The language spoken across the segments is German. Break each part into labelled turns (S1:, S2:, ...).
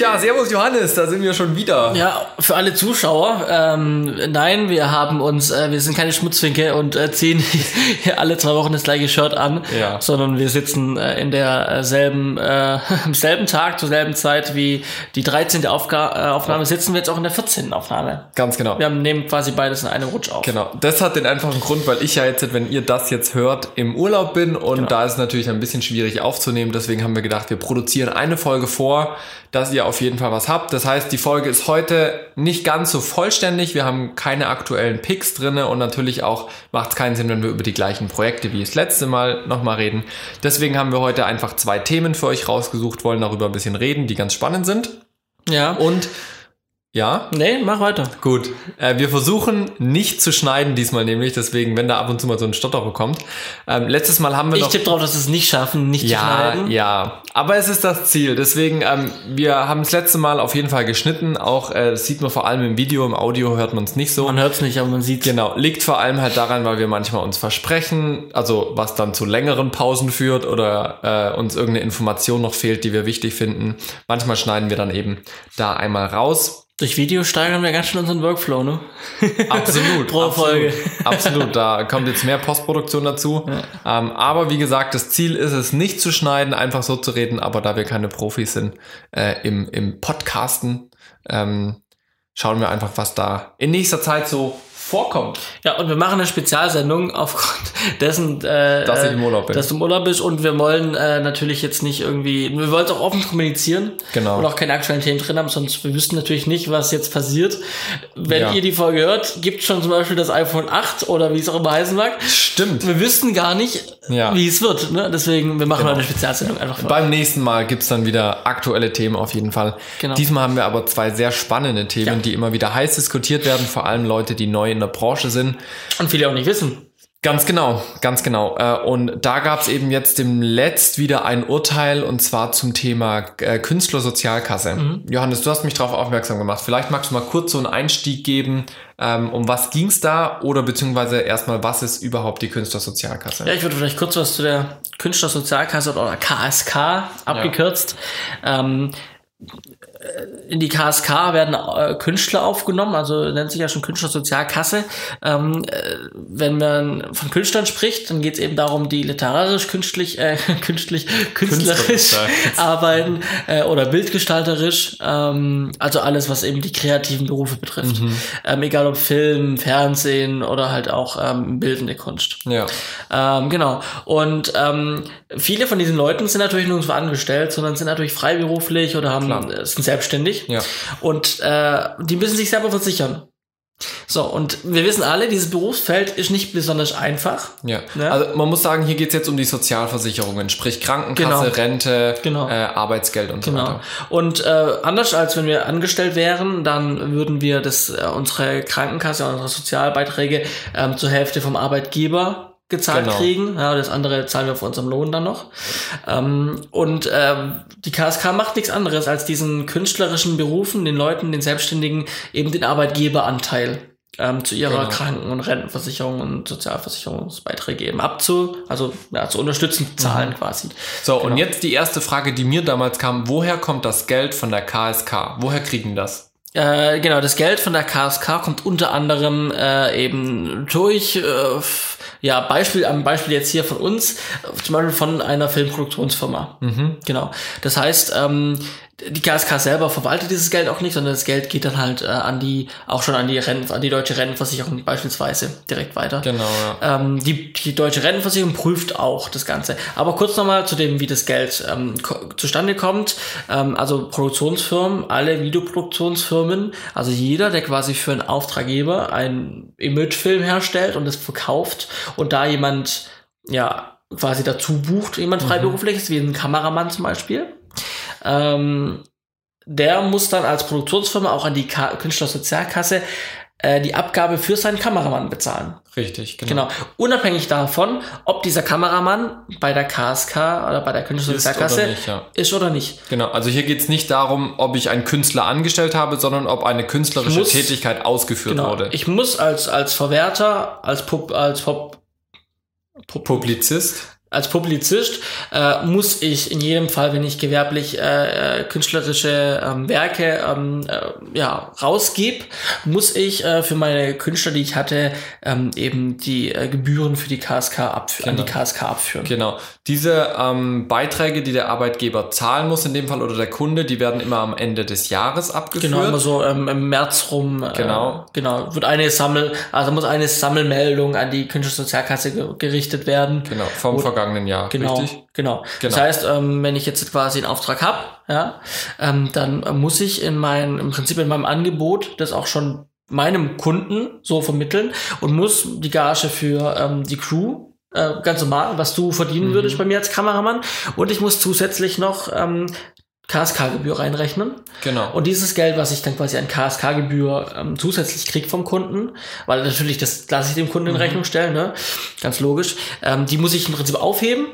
S1: Tja, Servus Johannes, da sind wir schon wieder.
S2: Ja, für alle Zuschauer, ähm, nein, wir haben uns, äh, wir sind keine Schmutzwinke und äh, ziehen alle zwei Wochen das gleiche Shirt an,
S1: Ja.
S2: sondern wir sitzen äh, in derselben, äh, am selben Tag, zur selben Zeit wie die 13. Aufga äh, Aufnahme, sitzen wir jetzt auch in der 14. Aufnahme.
S1: Ganz genau.
S2: Wir haben, nehmen quasi beides in einem Rutsch auf.
S1: Genau, das hat den einfachen Grund, weil ich ja jetzt, wenn ihr das jetzt hört, im Urlaub bin und
S2: Genau.
S1: da ist es natürlich ein bisschen schwierig aufzunehmen. Deswegen haben wir gedacht, wir produzieren eine Folge vor, dass ihr auf jeden Fall was habt. Das heißt, die Folge ist heute nicht ganz so vollständig. Wir haben keine aktuellen Picks drinne und natürlich auch macht es keinen Sinn, wenn wir über die gleichen Projekte wie das letzte Mal nochmal reden. Deswegen haben wir heute einfach zwei Themen für euch rausgesucht, wollen darüber ein bisschen reden, die ganz spannend sind.
S2: Ja.
S1: Und ja,
S2: Nee, mach weiter.
S1: Gut, äh, wir versuchen nicht zu schneiden diesmal nämlich, deswegen, wenn da ab und zu mal so ein Stotterer kommt. Ähm, letztes Mal haben wir
S2: Ich
S1: noch...
S2: tippe drauf, dass wir es nicht schaffen, nicht zu
S1: ja,
S2: schneiden.
S1: ja, aber es ist das Ziel. Deswegen, ähm, wir haben das letzte Mal auf jeden Fall geschnitten. Auch äh, das sieht man vor allem im Video, im Audio hört man es nicht so.
S2: Man hört es nicht, aber man sieht
S1: Genau, liegt vor allem halt daran, weil wir manchmal uns versprechen, also was dann zu längeren Pausen führt oder äh, uns irgendeine Information noch fehlt, die wir wichtig finden. Manchmal schneiden wir dann eben da einmal raus.
S2: Durch Video steigern wir ganz schön unseren Workflow, ne?
S1: Absolut.
S2: Pro
S1: absolut,
S2: Folge.
S1: Absolut, da kommt jetzt mehr Postproduktion dazu. Ähm, aber wie gesagt, das Ziel ist es nicht zu schneiden, einfach so zu reden, aber da wir keine Profis sind äh, im, im Podcasten, ähm, schauen wir einfach, was da in nächster Zeit so vorkommt.
S2: Ja, und wir machen eine Spezialsendung aufgrund dessen, äh,
S1: Dass ich im Urlaub bin.
S2: dass du im Urlaub bist und wir wollen äh, natürlich jetzt nicht irgendwie, wir wollen es auch offen kommunizieren
S1: Genau.
S2: und auch keine aktuellen Themen drin haben, sonst wir wüssten natürlich nicht, was jetzt passiert. Wenn
S1: Ja.
S2: ihr die Folge hört, gibt schon zum Beispiel das iPhone 8 oder wie es auch immer heißen mag.
S1: Stimmt.
S2: Wir wüssten gar nicht,
S1: Ja.
S2: wie es wird. Ne? Deswegen, wir machen
S1: Genau.
S2: eine Spezialsendung einfach
S1: Beim nächsten Mal gibt's dann wieder aktuelle Themen auf jeden Fall.
S2: Genau.
S1: Diesmal haben wir aber zwei sehr spannende Themen,
S2: Ja.
S1: die immer wieder heiß diskutiert werden, vor allem Leute, die neu in der Branche sind.
S2: Und viele auch nicht wissen.
S1: Ganz genau, ganz genau. Äh, Und da gab's eben jetzt demletzt wieder ein Urteil und zwar zum Thema äh, Künstlersozialkasse.
S2: Mhm.
S1: Johannes, du hast mich darauf aufmerksam gemacht. Vielleicht magst du mal kurz so einen Einstieg geben, ähm, um was ging's da oder beziehungsweise erstmal, was ist überhaupt die Künstlersozialkasse?
S2: Ja, ich würde vielleicht kurz was zu der Künstlersozialkasse oder KSK abgekürzt. Ähm, in die KSK werden äh, Künstler aufgenommen, also nennt sich ja schon Künstlersozialkasse. Ähm, äh, wenn man von Künstlern spricht, dann geht es eben darum, die literarisch, künstlich, äh, künstlich, künstlerisch arbeiten äh, oder bildgestalterisch, ähm, also alles, was eben die kreativen Berufe betrifft. Ähm, egal ob Film, Fernsehen oder halt auch ähm, bildende Kunst.
S1: Ja.
S2: Ähm, genau. Und ähm, viele von diesen Leuten sind natürlich nirgendwo angestellt, sondern sind natürlich freiberuflich oder haben
S1: Klar.
S2: äh, sind selbstständig.
S1: Ja.
S2: Und äh, die müssen sich selber versichern. So, und wir wissen alle, dieses Berufsfeld ist nicht besonders einfach.
S1: Ja.
S2: Ja.
S1: Also man muss sagen, hier geht's jetzt um die Sozialversicherungen, sprich Krankenkasse,
S2: Genau.
S1: Rente,
S2: Genau.
S1: äh, Arbeitsgeld und so
S2: Genau.
S1: weiter.
S2: Und äh, anders als wenn wir angestellt wären, dann würden wir das äh, unsere Krankenkasse, unsere Sozialbeiträge ähm, zur Hälfte vom Arbeitgeber gezahlt
S1: Genau.
S2: kriegen. Ja, das andere zahlen wir auf unserem Lohn dann noch. Ähm, und ähm, die KSK macht nichts anderes, als diesen künstlerischen Berufen, den Leuten, den Selbstständigen, eben den Arbeitgeberanteil ähm, zu ihrer
S1: Genau.
S2: Kranken- und Rentenversicherung und Sozialversicherungsbeiträge eben abzu, also ja, zu unterstützen,
S1: Mhm.
S2: zahlen quasi.
S1: So, und
S2: Genau.
S1: jetzt die erste Frage, die mir damals kam, woher kommt das Geld von der KSK? Woher kriegen das?
S2: Äh, genau, das Geld von der KSK kommt unter anderem äh, eben durch, äh, ja, Beispiel, am Beispiel jetzt hier von uns, zum Beispiel von einer Filmproduktionsfirma. Genau. Das heißt, ähm, die KSK selber verwaltet dieses Geld auch nicht, sondern das Geld geht dann halt äh, an die, auch schon an die Renten, an die deutsche Rentenversicherung beispielsweise direkt weiter.
S1: Genau, ja.
S2: Ähm, die, die deutsche Rentenversicherung prüft auch das Ganze. Aber kurz nochmal zu dem, wie das Geld ähm, zustande kommt. Ähm, also Produktionsfirmen, alle Videoproduktionsfirmen, also jeder, der quasi für einen Auftraggeber einen Imagefilm herstellt und es verkauft und da jemand, ja, quasi dazu bucht, jemand freiberufliches, wie ein Kameramann zum Beispiel, ähm, der muss dann als Produktionsfirma auch an die Ka Künstlersozialkasse äh, die Abgabe für seinen Kameramann bezahlen.
S1: Richtig, genau.
S2: Genau. Unabhängig davon, ob dieser Kameramann bei der KSK oder bei der Künstlersozialkasse
S1: nicht, ja.
S2: ist oder nicht.
S1: Genau, also hier geht's nicht darum, ob ich einen Künstler angestellt habe, sondern ob eine künstlerische
S2: muss-
S1: Tätigkeit ausgeführt
S2: Genau.
S1: wurde.
S2: Ich muss als, als Verwerter, als Pub, als Pop,
S1: Publizist?
S2: Als Publizist äh, muss ich in jedem Fall, wenn ich gewerblich äh, äh, künstlerische ähm, Werke ähm, äh, ja, rausgebe, muss ich äh, für meine Künstler, die ich hatte, ähm, eben die äh, Gebühren für die KSK abf genau. an die KSK abführen.
S1: Genau. Diese ähm, Beiträge, die der Arbeitgeber zahlen muss, in dem Fall oder der Kunde, die werden immer am Ende des Jahres abgeführt.
S2: Genau, immer so ähm, im März rum.
S1: Äh, genau.
S2: Genau. Wird eine Sammel, also muss eine Sammelmeldung an die Künstlersozialkasse gerichtet werden.
S1: Genau, vom Wo, vergangenen Jahr,
S2: genau,
S1: richtig?
S2: Genau. genau. Das heißt, ähm, wenn ich jetzt quasi einen Auftrag habe, ja, ähm, dann muss ich in mein, im Prinzip in meinem Angebot das auch schon meinem Kunden so vermitteln und muss die Gage für ähm, die Crew äh, ganz normal, was du verdienen mhm. würdest bei mir als Kameramann. Und ich muss zusätzlich noch ähm, KSK-Gebühr reinrechnen.
S1: Genau.
S2: Und dieses Geld, was ich dann quasi an KSK-Gebühr ähm, zusätzlich krieg vom Kunden, weil natürlich das lasse ich dem Kunden in mhm. Rechnung stellen, ne? ganz logisch, ähm, die muss ich im Prinzip aufheben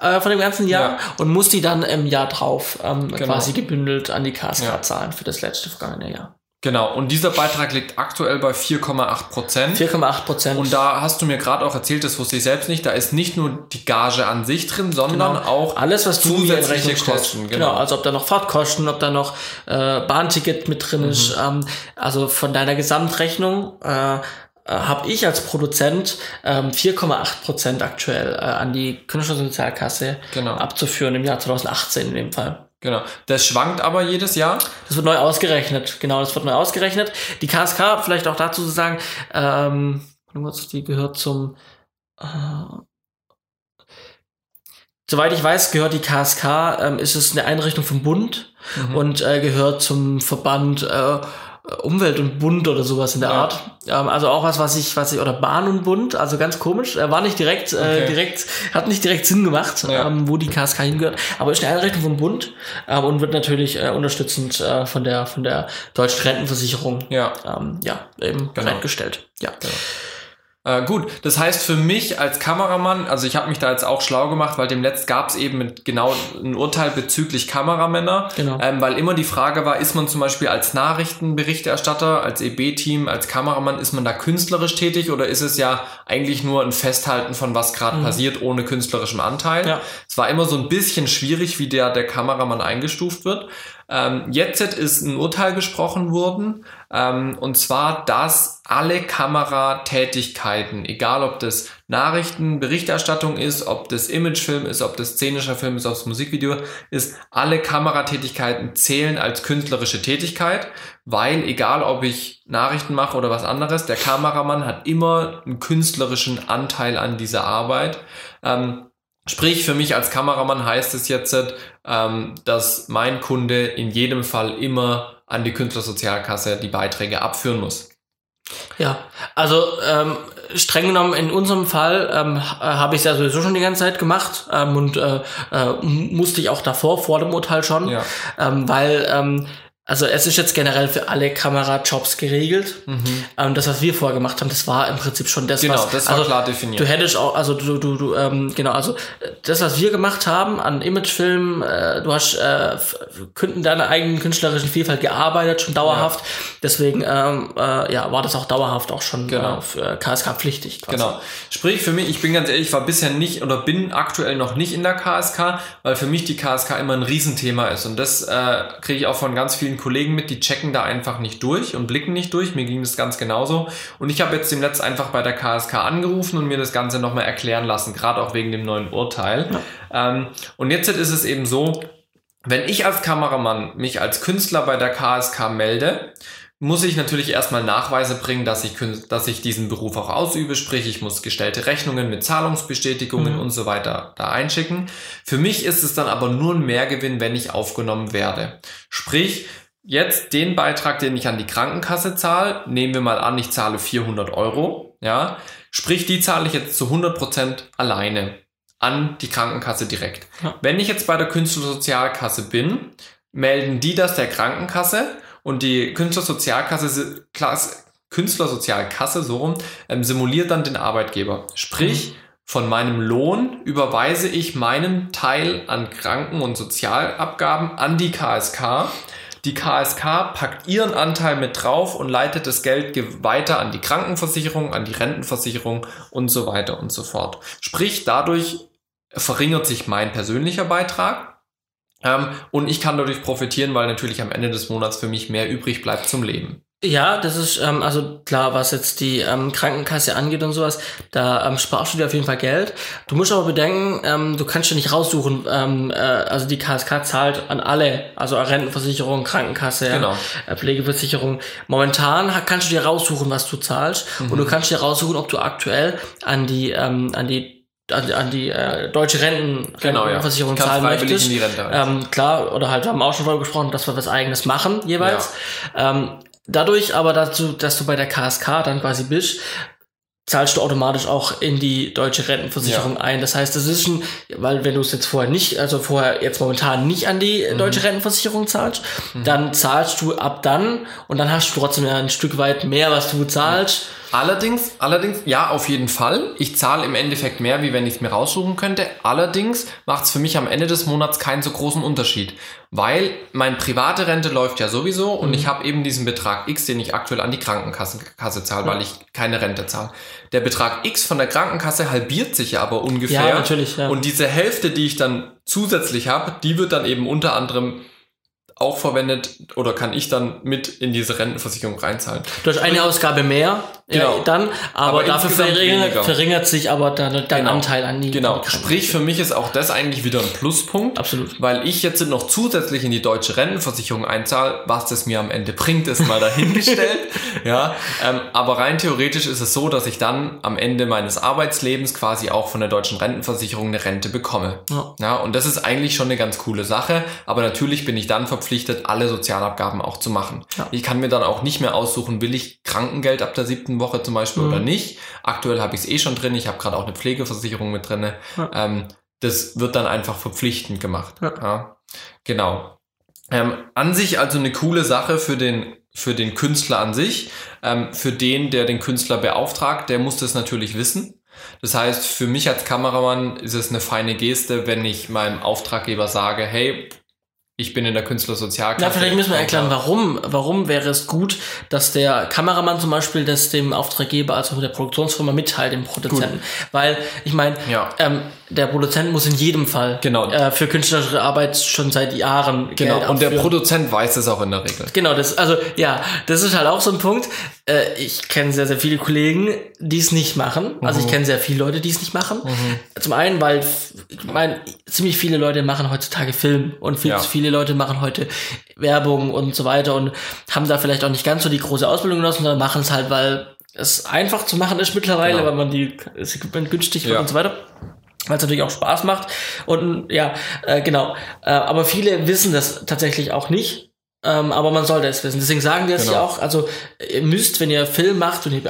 S2: äh, von dem ganzen Jahr ja. und muss die dann im Jahr drauf ähm, genau. quasi gebündelt an die KSK ja. zahlen für das letzte vergangene Jahr.
S1: Genau, und dieser Beitrag liegt aktuell bei 4,8 Prozent.
S2: 4,8 Prozent.
S1: Und da hast du mir gerade auch erzählt, das wusste ich selbst nicht, da ist nicht nur die Gage an sich drin, sondern genau. auch
S2: alles, was du zusätzliche
S1: Kosten.
S2: Genau. genau. also ob da noch Fahrtkosten, ob da noch äh, Bahnticket mit drin mhm. ist. Ähm, also von deiner Gesamtrechnung äh, äh habe ich als Produzent ähm, 4,8 Prozent aktuell äh, an die Künstlersozialkasse genau. abzuführen im Jahr 2018 in dem Fall.
S1: Genau. Das schwankt aber jedes Jahr.
S2: Das wird neu ausgerechnet. Genau, das wird neu ausgerechnet. Die KSK, vielleicht auch dazu zu sagen, ähm, die gehört zum, äh, soweit ich weiß, gehört die KSK, ähm, ist es eine Einrichtung vom Bund mhm. und äh, gehört zum Verband äh, Umwelt und Bund oder sowas in der ja. Art. Ähm, also auch was, was ich, was ich, oder Bahn und Bund, also ganz komisch. Er war nicht direkt, äh, okay. äh, direkt, hat nicht direkt Sinn gemacht, ja. ähm, wo die KSK hingehört. Aber ist eine Einrichtung vom Bund ähm, und wird natürlich äh, unterstützend äh, von der, von der deutschen Rentenversicherung,
S1: ja,
S2: ähm, ja eben genau. bereitgestellt. Ja. Genau.
S1: Äh, gut, das heißt für mich als Kameramann, also ich habe mich da jetzt auch schlau gemacht, weil demnächst gab es eben genau ein Urteil bezüglich Kameramänner,
S2: genau.
S1: ähm, weil immer die Frage war, ist man zum Beispiel als Nachrichtenberichterstatter, als EB-Team, als Kameramann, ist man da künstlerisch tätig oder ist es ja eigentlich nur ein Festhalten von was gerade mhm. passiert ohne künstlerischem Anteil?
S2: Ja.
S1: Es war immer so ein bisschen schwierig, wie der, der Kameramann eingestuft wird. Ähm, jetzt ist ein Urteil gesprochen worden, ähm, und zwar, dass alle Kameratätigkeiten, egal ob das Nachrichten, Berichterstattung ist, ob das Imagefilm ist, ob das szenischer Film ist, ob das Musikvideo ist, alle Kameratätigkeiten zählen als künstlerische Tätigkeit, weil egal ob ich Nachrichten mache oder was anderes, der Kameramann hat immer einen künstlerischen Anteil an dieser Arbeit. Ähm, Sprich, für mich als Kameramann heißt es jetzt, ähm, dass mein Kunde in jedem Fall immer an die Künstlersozialkasse die Beiträge abführen muss.
S2: Ja, also ähm, streng genommen in unserem Fall ähm, äh, habe ich es ja sowieso schon die ganze Zeit gemacht ähm, und äh, äh, musste ich auch davor, vor dem Urteil schon,
S1: ja.
S2: ähm, weil ähm, also es ist jetzt generell für alle Kamerajobs geregelt. Mhm. Ähm, das, was wir vorher gemacht haben, das war im Prinzip schon das,
S1: genau,
S2: was,
S1: das war
S2: also,
S1: klar definiert.
S2: Du hättest auch, also du, du, du, ähm, genau, also das, was wir gemacht haben an Imagefilmen, äh, du hast äh, in deiner eigenen künstlerischen Vielfalt gearbeitet, schon dauerhaft. Ja. Deswegen ähm, äh, ja, war das auch dauerhaft auch schon
S1: genau.
S2: äh, für KSK pflichtig.
S1: Quasi. Genau. Sprich für mich, ich bin ganz ehrlich, ich war bisher nicht oder bin aktuell noch nicht in der KSK, weil für mich die KSK immer ein Riesenthema ist. Und das äh, kriege ich auch von ganz vielen Kollegen mit, die checken da einfach nicht durch und blicken nicht durch. Mir ging das ganz genauso. Und ich habe jetzt dem Netz einfach bei der KSK angerufen und mir das Ganze nochmal erklären lassen, gerade auch wegen dem neuen Urteil. Ja. Ähm, und jetzt ist es eben so, wenn ich als Kameramann mich als Künstler bei der KSK melde, muss ich natürlich erstmal Nachweise bringen, dass ich, dass ich diesen Beruf auch ausübe, sprich ich muss gestellte Rechnungen mit Zahlungsbestätigungen mhm. und so weiter da einschicken. Für mich ist es dann aber nur ein Mehrgewinn, wenn ich aufgenommen werde. Sprich, jetzt den Beitrag, den ich an die Krankenkasse zahle, nehmen wir mal an, ich zahle 400 Euro, ja, sprich, die zahle ich jetzt zu 100 Prozent alleine an die Krankenkasse direkt. Ja. Wenn ich jetzt bei der Künstlersozialkasse bin, melden die das der Krankenkasse und die Künstlersozialkasse, Künstlersozialkasse so rum, ähm, simuliert dann den Arbeitgeber. Sprich, mhm. von meinem Lohn überweise ich meinen Teil an Kranken- und Sozialabgaben an die KSK. Die KSK packt ihren Anteil mit drauf und leitet das Geld weiter an die Krankenversicherung, an die Rentenversicherung und so weiter und so fort. Sprich, dadurch verringert sich mein persönlicher Beitrag. Ähm, und ich kann dadurch profitieren, weil natürlich am Ende des Monats für mich mehr übrig bleibt zum Leben.
S2: Ja, das ist, ähm, also klar, was jetzt die ähm, Krankenkasse angeht und sowas, da ähm, sparst du dir auf jeden Fall Geld. Du musst aber bedenken, ähm, du kannst ja nicht raussuchen, ähm, äh, also die KSK zahlt an alle, also Rentenversicherung, Krankenkasse,
S1: Genau.
S2: äh, Pflegeversicherung. Momentan kannst du dir raussuchen, was du zahlst und du kannst dir raussuchen, ob du aktuell an die, ähm, an die an, an die äh, deutsche Renten,
S1: Genau, ja.
S2: Rentenversicherung
S1: Kannst
S2: zahlen möchtest.
S1: in die Rente halt.
S2: Ähm, klar, oder halt, wir haben auch schon darüber gesprochen, dass wir was eigenes machen, jeweils. Ähm, dadurch aber dazu, dass du bei der KSK dann quasi bist, zahlst du automatisch auch in die deutsche Rentenversicherung ein. Das heißt, das ist schon, weil wenn du es jetzt vorher nicht, also vorher jetzt momentan nicht an die
S1: Mhm.
S2: deutsche Rentenversicherung zahlst, dann zahlst du ab dann und dann hast du trotzdem ja ein Stück weit mehr, was du zahlst.
S1: Allerdings, allerdings, ja, auf jeden Fall. Ich zahle im Endeffekt mehr, wie wenn ich es mir raussuchen könnte. Allerdings macht es für mich am Ende des Monats keinen so großen Unterschied, weil mein private Rente läuft ja sowieso und ich habe eben diesen Betrag X, den ich aktuell an die Krankenkasse Kasse zahle, weil ich keine Rente zahle. Der Betrag X von der Krankenkasse halbiert sich ja aber ungefähr.
S2: Ja, natürlich, ja.
S1: Und diese Hälfte, die ich dann zusätzlich habe, die wird dann eben unter anderem auch verwendet oder kann ich dann mit in diese Rentenversicherung reinzahlen.
S2: Du hast eine Ausgabe mehr,
S1: Genau.
S2: ja, dann, aber,
S1: Aber
S2: dafür verringert, verringert sich aber dann dein
S1: Genau.
S2: Anteil an die.
S1: Genau, sprich für mich ist auch das eigentlich wieder ein Pluspunkt.
S2: Absolut.
S1: Weil ich jetzt noch zusätzlich in die deutsche Rentenversicherung einzahle, was das mir am Ende bringt, ist mal dahingestellt. ja, ähm, aber rein theoretisch ist es so, dass ich dann am Ende meines Arbeitslebens quasi auch von der deutschen Rentenversicherung eine Rente bekomme.
S2: Ja.
S1: Ja, und das ist eigentlich schon eine ganz coole Sache, aber natürlich bin ich dann verpflichtet, alle Sozialabgaben auch zu machen.
S2: Ja.
S1: Ich kann mir dann auch nicht mehr aussuchen, will ich Krankengeld ab der siebten Woche zum Beispiel
S2: Mhm.
S1: oder nicht. Aktuell habe ich es eh schon drin, ich habe gerade auch eine Pflegeversicherung mit drin.
S2: Ja.
S1: Ähm, das wird dann einfach verpflichtend gemacht.
S2: Ja.
S1: Genau. Ähm, an sich also eine coole Sache für den für den Künstler an sich. Ähm, für den, der den Künstler beauftragt, der muss das natürlich wissen. Das heißt, für mich als Kameramann ist es eine feine Geste, wenn ich meinem Auftraggeber sage, hey, ich bin in der Künstlersozialkasse.
S2: Ja, vielleicht müssen wir erklären, warum. Warum wäre es gut, dass der Kameramann zum Beispiel das dem Auftraggeber, also der Produktionsfirma mitteilt, dem Produzenten. Weil, ich meine,
S1: Ja.
S2: ähm, der Produzent muss in jedem Fall
S1: Genau.
S2: äh, für künstlerische Arbeit schon seit Jahren
S1: Genau,
S2: Geld
S1: und der. Produzent weiß es auch in der Regel.
S2: Genau, das, also ja, das ist halt auch so ein Punkt. Äh, ich kenne sehr, sehr viele Kollegen, die es nicht machen. Also
S1: Mhm.
S2: ich kenne sehr viele Leute, die es nicht machen. Zum einen, weil ich meine, ziemlich viele Leute machen heutzutage Film und viel
S1: Ja.
S2: zu viele Leute machen heute Werbung und so weiter und haben da vielleicht auch nicht ganz so die große Ausbildung genossen, sondern machen es halt, weil es einfach zu machen ist mittlerweile,
S1: Genau.
S2: weil man die das Equipment günstig wird
S1: Ja.
S2: und so weiter weil es natürlich auch Spaß macht. Und ja, äh, genau. Äh, aber viele wissen das tatsächlich auch nicht. Ähm, aber man sollte es wissen. Deswegen sagen wir es
S1: Genau.
S2: ja auch, also ihr müsst, wenn ihr Film macht und ihr,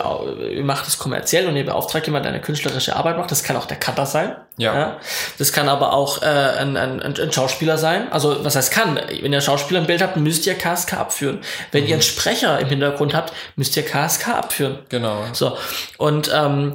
S2: ihr macht es kommerziell und ihr beauftragt jemand, der eine künstlerische Arbeit macht, das kann auch der Cutter sein.
S1: Ja.
S2: Das kann aber auch äh, ein, ein, ein ein Schauspieler sein. Also was heißt kann? Wenn ihr Schauspieler im Bild habt, müsst ihr KSK abführen. Wenn
S1: Mhm.
S2: ihr einen Sprecher im Hintergrund habt, müsst ihr KSK abführen.
S1: Genau.
S2: So, und ähm,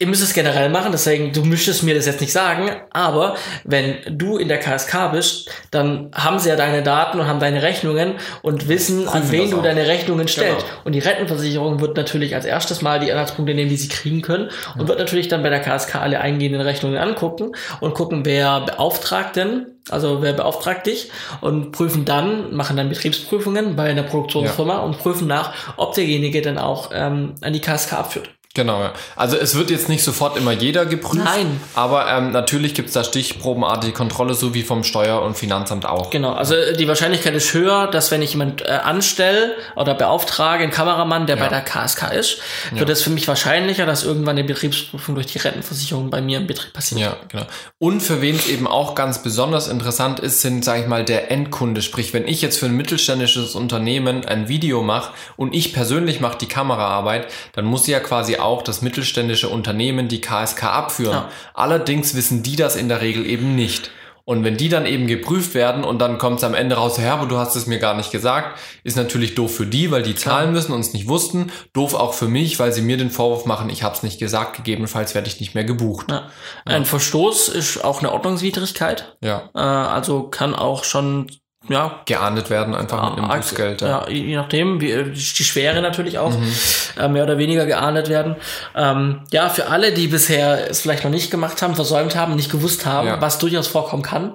S2: ihr müsst es generell machen, deswegen, du müsstest mir das jetzt nicht sagen, aber wenn du in der KSK bist, dann haben sie ja deine Daten und haben deine Rechnungen und wissen, an wen du
S1: auch.
S2: deine Rechnungen stellst.
S1: Genau.
S2: Und die Rentenversicherung wird natürlich als erstes mal die Anhaltspunkte nehmen, die sie kriegen können und wird natürlich dann bei der KSK alle eingehenden Rechnungen angucken und gucken, wer beauftragt denn, also wer beauftragt dich und prüfen dann, machen dann Betriebsprüfungen bei einer Produktionsfirma und prüfen nach, ob derjenige dann auch ähm, an die KSK abführt.
S1: Genau, ja. Also es wird jetzt nicht sofort immer jeder geprüft.
S2: Nein.
S1: Aber ähm, natürlich gibt's da stichprobenartige Kontrolle, so wie vom Steuer- und Finanzamt auch.
S2: Genau, also äh, die Wahrscheinlichkeit ist höher, dass wenn ich jemand äh, anstelle oder beauftrage, einen Kameramann, der
S1: Ja.
S2: bei der KSK ist, wird es für mich wahrscheinlicher, dass irgendwann eine Betriebsprüfung durch die Rentenversicherung bei mir im Betrieb passiert.
S1: Ja, genau. Und für wen es eben auch ganz besonders interessant ist, sind, sage ich mal, der Endkunde. Sprich, wenn ich jetzt für ein mittelständisches Unternehmen ein Video mache und ich persönlich mache die Kameraarbeit, dann muss ja quasi auch das mittelständische Unternehmen die KSK abführen.
S2: Ja.
S1: Allerdings wissen die das in der Regel eben nicht. Und wenn die dann eben geprüft werden und dann kommt es am Ende raus, ja, aber du hast es mir gar nicht gesagt, ist natürlich doof für die, weil die zahlen müssen und es nicht wussten. Doof auch für mich, weil sie mir den Vorwurf machen, ich habe es nicht gesagt, gegebenenfalls werde ich nicht mehr gebucht.
S2: Ja. Ein Verstoß ist auch eine Ordnungswidrigkeit,
S1: Ja.
S2: äh, also kann auch schon ja,
S1: geahndet werden, einfach mit einem Bußgeld.
S2: Ja, je nachdem, wie, die Schwere natürlich auch, äh, mehr oder weniger geahndet werden. Ähm, ja, für alle, die bisher es vielleicht noch nicht gemacht haben, versäumt haben, nicht gewusst haben,
S1: Ja.
S2: was durchaus vorkommen kann,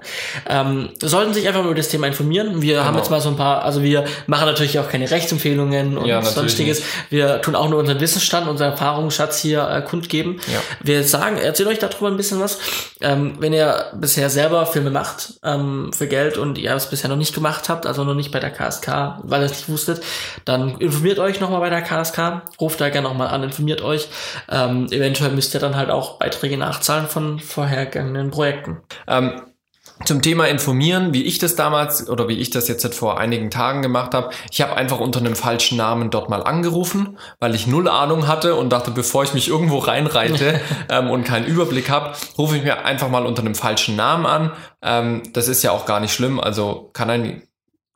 S2: ähm, sollten sich einfach mal über das Thema informieren. Wir haben
S1: Genau.
S2: jetzt mal so ein paar, also wir machen natürlich auch keine Rechtsempfehlungen und
S1: Ja,
S2: sonstiges. Wir tun auch nur unseren Wissensstand, unseren Erfahrungsschatz hier äh, kundgeben.
S1: Ja.
S2: Wir sagen, erzählt euch darüber ein bisschen was. Ähm, wenn ihr bisher selber Filme macht ähm, für Geld und ihr es bisher noch nicht gemacht habt, also noch nicht bei der KSK, weil ihr es nicht wusstet, dann informiert euch nochmal bei der KSK, ruft da gerne nochmal an, informiert euch. Ähm, eventuell müsst ihr dann halt auch Beiträge nachzahlen von vorhergegangenen Projekten.
S1: Ähm, zum Thema informieren, wie ich das damals oder wie ich das jetzt vor einigen Tagen gemacht habe. Ich habe einfach unter einem falschen Namen dort mal angerufen, weil ich null Ahnung hatte und dachte, bevor ich mich irgendwo reinreite ähm, und keinen Überblick habe, rufe ich mir einfach mal unter einem falschen Namen an. Ähm, das ist ja auch gar nicht schlimm, also kann ein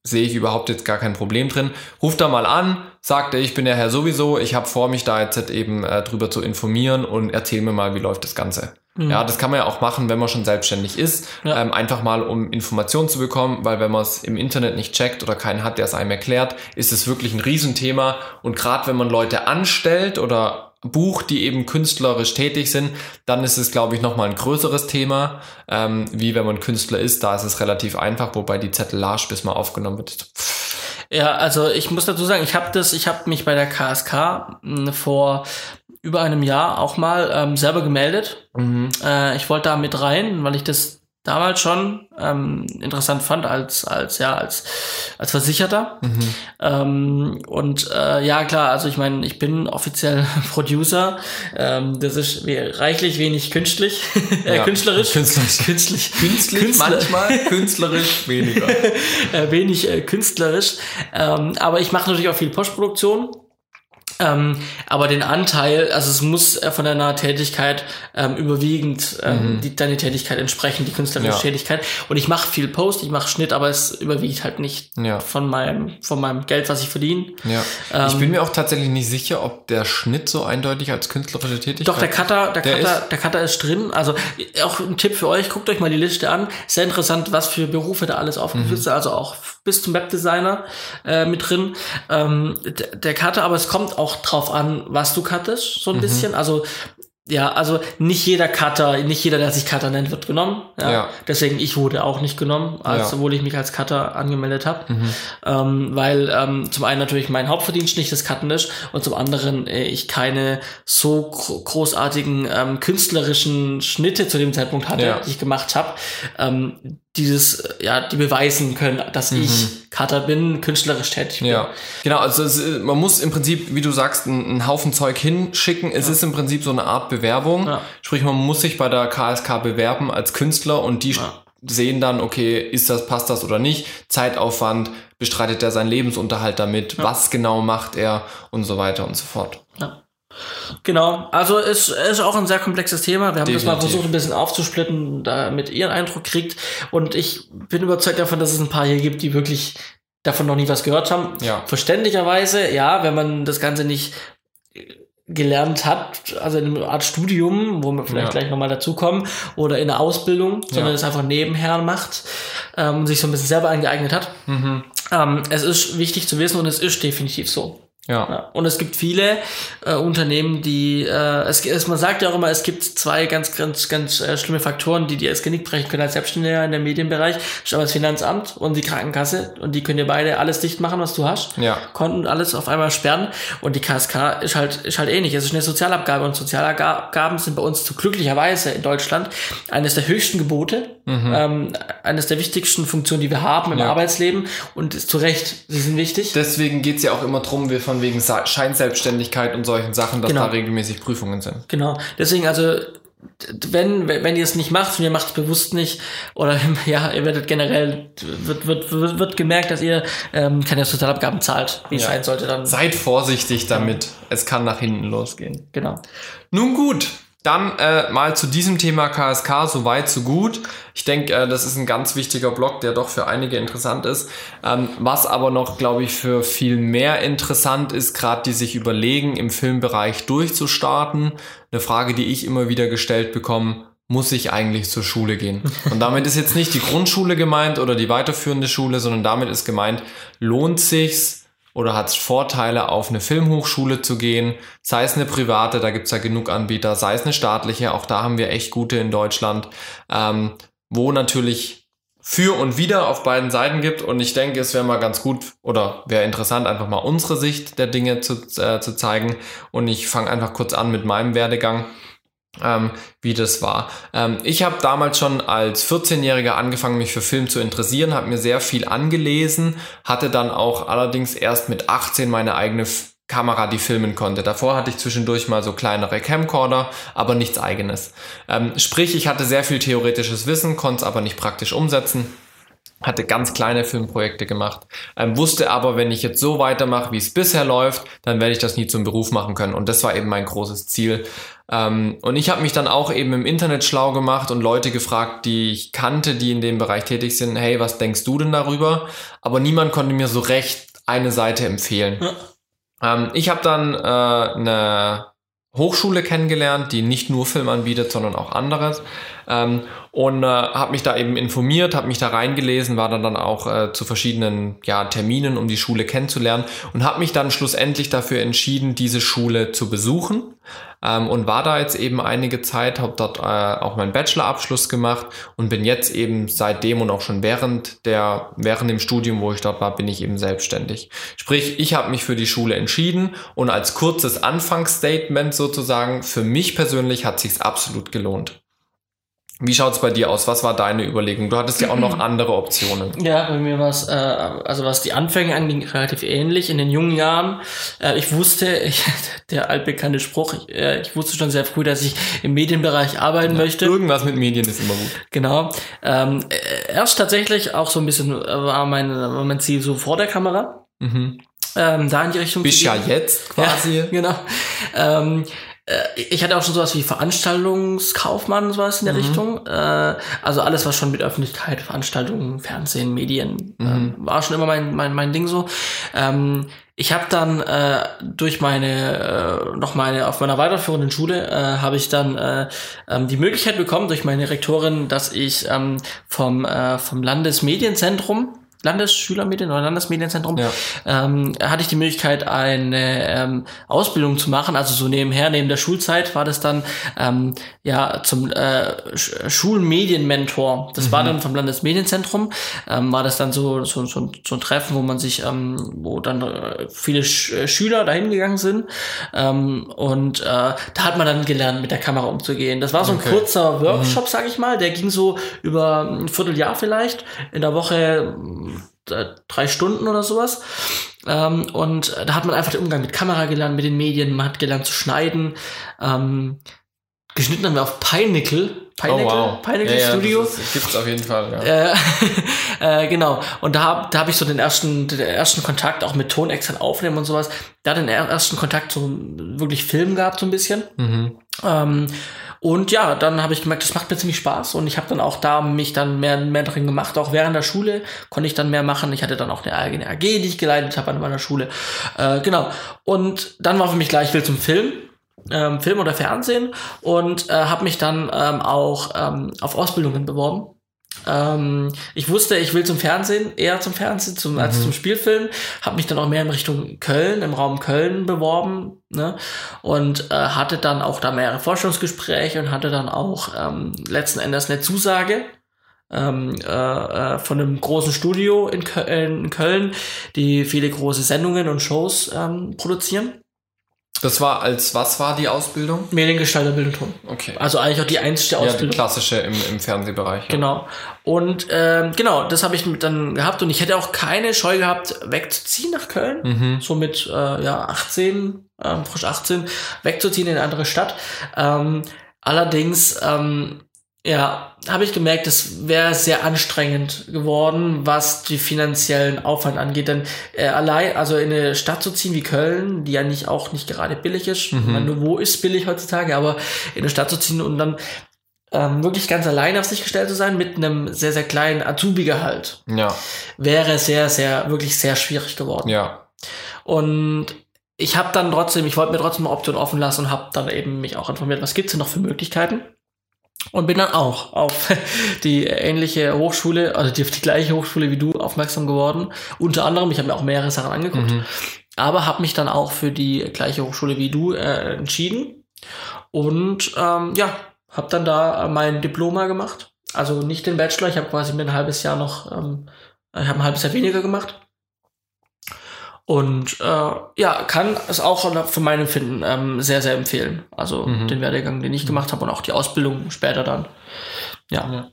S1: sehe ich überhaupt jetzt gar kein Problem drin. Ruft da mal an, sagt er, ich bin der Herr sowieso, ich habe vor, mich da jetzt eben äh, drüber zu informieren und erzähl mir mal, wie läuft das Ganze. Ja, das kann man ja auch machen, wenn man schon selbstständig ist.
S2: Ja.
S1: Ähm, einfach mal, um Informationen zu bekommen, weil wenn man es im Internet nicht checkt oder keinen hat, der es einem erklärt, ist es wirklich ein Riesenthema. Und gerade wenn man Leute anstellt oder bucht, die eben künstlerisch tätig sind, dann ist es, glaube ich, nochmal ein größeres Thema, ähm, wie wenn man Künstler ist. Da ist es relativ einfach, wobei die Zettelage, bis mal aufgenommen wird,
S2: Ja, also ich muss dazu sagen, ich habe das, ich habe mich bei der KSK mh, vor über einem Jahr auch mal ähm, selber gemeldet. Äh, ich wollte da mit rein, weil ich das damals schon ähm, interessant fand als als ja als als Versicherter ähm, und äh, ja klar also ich meine ich bin offiziell Producer ähm, das ist reichlich wenig künstlich äh,
S1: Ja,
S2: künstlerisch
S1: künstlerisch.
S2: künstlich
S1: Künstlich
S2: Künstler-
S1: manchmal, künstlerisch weniger.
S2: äh, wenig äh, künstlerisch. Ähm, aber ich mache natürlich auch viel Postproduktion. Ähm, aber den Anteil, also es muss äh, von deiner Tätigkeit ähm, überwiegend ähm, die, deine Tätigkeit entsprechen, die künstlerische
S1: Mhm. Ja.
S2: Tätigkeit. Und ich mache viel Post, ich mache Schnitt, aber es überwiegt halt nicht
S1: Ja.
S2: von meinem von meinem Geld, was ich verdiene.
S1: Ja. ich bin mir auch tatsächlich nicht sicher, ob der Schnitt so eindeutig als künstlerische Tätigkeit
S2: Doch, der Cutter, der,
S1: Der
S2: Cutter, der Cutter ist drin. Also auch ein Tipp für euch, guckt euch mal die Liste an. Sehr interessant, was für Berufe da alles aufgeführt sind. Also auch bis zum Webdesigner äh, mit drin. Ähm, der, der Cutter, aber es kommt auch drauf an, was du cuttest, so ein bisschen. Also ja, also nicht jeder Cutter, nicht jeder, der sich Cutter nennt, wird genommen. Ja.
S1: Ja.
S2: Deswegen, ich wurde auch nicht genommen, als,
S1: Ja.
S2: obwohl ich mich als Cutter angemeldet habe. Ähm, weil ähm, zum einen natürlich mein Hauptverdienst nicht das Cutten ist und zum anderen äh, ich keine so gro großartigen ähm, künstlerischen Schnitte zu dem Zeitpunkt hatte,
S1: Ja.
S2: die ich gemacht habe. Ähm, dieses, äh, ja, die beweisen können, dass ich Cutter bin, künstlerisch tätig bin.
S1: Ja, genau. Also es, ist- man muss im Prinzip, wie du sagst, einen einen Haufen Zeug hinschicken. Es ist im Prinzip so eine Art Bewerbung.
S2: Ja.
S1: Sprich, man muss sich bei der KSK bewerben als Künstler und die
S2: Ja.
S1: sehen dann, okay, ist das, passt das oder nicht? Zeitaufwand, bestreitet er seinen Lebensunterhalt damit? Was genau macht er? Und so weiter und so fort.
S2: Genau, also es ist auch ein sehr komplexes Thema. Wir haben das mal
S1: Definitiv.
S2: versucht, ein bisschen aufzusplitten, damit ihr einen Eindruck kriegt. Und ich bin überzeugt davon, dass es ein paar hier gibt, die wirklich davon noch nie was gehört haben.
S1: Ja.
S2: Verständlicherweise, ja, wenn man das Ganze nicht gelernt hat, also in einer Art Studium, wo wir vielleicht
S1: Ja.
S2: gleich nochmal dazukommen, oder in einer Ausbildung, sondern
S1: Ja.
S2: es einfach nebenher macht ähm, und sich so ein bisschen selber angeeignet hat.
S1: Mhm.
S2: Ähm, es ist wichtig zu wissen und es ist definitiv so.
S1: Ja.
S2: Und es gibt viele äh, Unternehmen, die, äh, es, es, man sagt ja auch immer, es gibt zwei ganz, ganz, ganz äh, schlimme Faktoren, die dir das Genick brechen können als Selbstständiger in der Medienbereich. Das ist aber das Finanzamt und die Krankenkasse und die können dir beide alles dicht machen, was du hast.
S1: Ja.
S2: Konten alles auf einmal sperren und die KSK ist halt, ist halt ähnlich. Es ist eine Sozialabgabe und Sozialabgaben sind bei uns zu glücklicherweise in Deutschland eines der höchsten Gebote, ähm, eines der wichtigsten Funktionen, die wir haben im
S1: Ja.
S2: Arbeitsleben und ist zu Recht, sie sind wichtig.
S1: Deswegen geht's ja auch immer drum, wir von wegen Sa- Scheinselbstständigkeit und solchen Sachen, dass
S2: Genau.
S1: da regelmäßig Prüfungen sind.
S2: Genau. Deswegen, also, wenn, wenn ihr es nicht macht und ihr macht es bewusst nicht, oder ja, ihr werdet generell, wird, wird, wird, wird gemerkt, dass ihr ähm, keine Sozialabgaben zahlt, wie es
S1: Ja.
S2: sein sollte, dann.
S1: Seid vorsichtig damit. Es kann nach hinten losgehen.
S2: Genau.
S1: Nun gut, dann äh, mal zu diesem Thema KSK, so weit, so gut. Ich denke, äh, das ist ein ganz wichtiger Block, der doch für einige interessant ist. Ähm, was aber noch, glaube ich, für viel mehr interessant ist, gerade die sich überlegen, im Filmbereich durchzustarten. Eine Frage, die ich immer wieder gestellt bekomme, muss ich eigentlich zur Schule gehen? Und damit ist jetzt nicht die Grundschule gemeint oder die weiterführende Schule, sondern damit ist gemeint, lohnt sich's oder hat es Vorteile, auf eine Filmhochschule zu gehen, sei es eine private, da gibt's ja genug Anbieter, sei es eine staatliche, auch da haben wir echt gute in Deutschland, ähm, wo natürlich für und wieder auf beiden Seiten gibt. Und ich denke, es wäre mal ganz gut oder wäre interessant, einfach mal unsere Sicht der Dinge zu, äh, zu zeigen. Und ich fange einfach kurz an mit meinem Werdegang. Ähm, wie das war. Ähm, ich habe damals schon als 14-Jähriger angefangen, mich für Film zu interessieren, habe mir sehr viel angelesen, hatte dann auch allerdings erst mit 18 meine eigene Kamera, die filmen konnte. Davor hatte ich zwischendurch mal so kleinere Camcorder, aber nichts eigenes. Ähm, sprich, ich hatte sehr viel theoretisches Wissen, konnte es aber nicht praktisch umsetzen. Hatte ganz kleine Filmprojekte gemacht, ähm, wusste aber, wenn ich jetzt so weitermache, wie es bisher läuft, dann werde ich das nie zum Beruf machen können. Und das war eben mein großes Ziel. Ähm, und ich habe mich dann auch eben im Internet schlau gemacht und Leute gefragt, die ich kannte, die in dem Bereich tätig sind, hey, was denkst du denn darüber? Aber niemand konnte mir so recht eine Seite empfehlen. Ja. Ähm, ich habe dann äh, eine Hochschule kennengelernt, die nicht nur Film anbietet, sondern auch anderes. Ähm, und äh, habe mich da eben informiert, habe mich da reingelesen, war dann dann auch äh, zu verschiedenen ja, Terminen, um die Schule kennenzulernen und habe mich dann schlussendlich dafür entschieden, diese Schule zu besuchen ähm, und war da jetzt eben einige Zeit, habe dort äh, auch meinen Bachelorabschluss gemacht und bin jetzt eben seitdem und auch schon während der während dem Studium, wo ich dort war, bin ich eben selbstständig. Sprich, ich habe mich für die Schule entschieden und als kurzes Anfangsstatement sozusagen für mich persönlich hat sich's absolut gelohnt. Wie schaut's bei dir aus? Was war deine Überlegung? Du hattest ja auch noch andere Optionen.
S2: Ja, bei mir war es, äh, also was die Anfänge anging, relativ ähnlich. In den jungen Jahren, äh, ich wusste, ich, der altbekannte Spruch, ich, äh, ich wusste schon sehr früh, dass ich im Medienbereich arbeiten ja, möchte.
S1: Irgendwas mit Medien ist immer gut.
S2: Genau. Ähm, äh, erst tatsächlich auch so ein bisschen äh, war mein, mein Ziel so vor der Kamera. Mhm. Ähm, da in die Richtung.
S1: Bist ja jetzt quasi.
S2: Ja, genau. Ähm, äh, ich hatte auch schon sowas wie Veranstaltungskaufmann, sowas in der mhm. Richtung. Äh, also alles, was schon mit Öffentlichkeit, Veranstaltungen, Fernsehen, Medien, mhm. Ähm, war schon immer mein, mein, mein Ding so. Ähm, ich habe dann äh, durch meine äh, noch meine auf meiner weiterführenden Schule äh, habe ich dann äh, ähm, die Möglichkeit bekommen durch meine Rektorin, dass ich vom äh, vom Landesmedienzentrum Landesschülermedien oder Landesmedienzentrum, ja. ähm, hatte ich die Möglichkeit, eine ähm, Ausbildung zu machen. Also so nebenher, neben der Schulzeit war das dann ähm, ja zum äh, Schulmedienmentor. Das mhm. war dann vom Landesmedienzentrum. Ähm, war das dann so, so, so, so ein Treffen, wo man sich, ähm, wo dann äh, viele Sch äh, Schüler dahin gegangen sind. Ähm, und äh, da hat man dann gelernt, mit der Kamera umzugehen. Das war so ein okay. kurzer Workshop, mhm. sag ich mal. Der ging so über ein Vierteljahr vielleicht. In der Woche drei Stunden oder sowas. Ähm, und da hat man einfach den Umgang mit Kamera gelernt, mit den Medien, man hat gelernt zu schneiden. Ähm, geschnitten haben wir auf Pinenickel.
S1: Pinenickel, oh, wow.
S2: Pinenickel ja, Studio.
S1: Das ist, gibt's auf jeden Fall,
S2: ja. Äh, äh, genau. Und da, hab, da habe ich so den ersten, den ersten Kontakt auch mit Ton extra aufnehmen und sowas. Da den ersten Kontakt so wirklich Film gehabt, so ein bisschen. Mhm. Ähm, und ja, dann habe ich gemerkt, das macht mir ziemlich Spaß und ich habe dann auch da mich dann mehr, mehr drin gemacht. Auch während der Schule konnte ich dann mehr machen. Ich hatte dann auch eine eigene AG, die ich geleitet habe an meiner Schule. Äh, genau. Und dann war für mich gleich, ich will zum Film. Ähm, Film oder Fernsehen und äh, habe mich dann ähm, auch ähm, auf Ausbildungen beworben ähm, ich wusste, ich will zum Fernsehen, eher zum Fernsehen zum, mhm. als zum Spielfilm. Habe mich dann auch mehr in Richtung Köln, im Raum Köln beworben. Ne? Und äh, hatte dann auch da mehrere Forschungsgespräche und hatte dann auch ähm, letzten Endes eine Zusage ähm, äh, äh, von einem großen Studio in, Köln, in Köln, die viele große Sendungen und Shows ähm, produzieren.
S1: Das war als, was war die Ausbildung?
S2: Mediengestalter Bildung.
S1: Okay.
S2: Also eigentlich auch die einzige Ausbildung. Ja,
S1: die klassische im, im Fernsehbereich. Ja.
S2: Genau. Und ähm, genau, das habe ich dann gehabt und ich hätte auch keine Scheu gehabt, wegzuziehen nach Köln. Mhm. So mit äh, ja, 18, äh, frisch 18, wegzuziehen in eine andere Stadt. Ähm, allerdings ähm, ja, habe ich gemerkt, das wäre sehr anstrengend geworden, was die finanziellen Aufwand angeht. Denn äh, allein, also in eine Stadt zu ziehen wie Köln, die ja nicht auch nicht gerade billig ist, mhm. meine, wo ist billig heutzutage, aber in eine Stadt zu ziehen und dann ähm, wirklich ganz allein auf sich gestellt zu sein mit einem sehr, sehr kleinen Azubi-Gehalt,
S1: ja.
S2: wäre sehr, sehr, wirklich sehr schwierig geworden.
S1: Ja.
S2: Und ich habe dann trotzdem, ich wollte mir trotzdem eine Option offen lassen und habe dann eben mich auch informiert, was gibt's denn noch für Möglichkeiten. Und bin dann auch auf die ähnliche Hochschule, also die, auf die gleiche Hochschule wie du aufmerksam geworden. Unter anderem, ich habe mir auch mehrere Sachen angeguckt, mhm. aber habe mich dann auch für die gleiche Hochschule wie du äh, entschieden und ähm, ja, habe dann da mein Diploma gemacht. Also nicht den Bachelor, ich habe quasi mir ein halbes Jahr noch, ähm, ich habe ein halbes Jahr weniger gemacht. Und äh, ja, kann es auch für mein Empfinden ähm, sehr, sehr empfehlen. Also mhm. den Werdegang, den ich gemacht habe und auch die Ausbildung später dann. Ja. ja.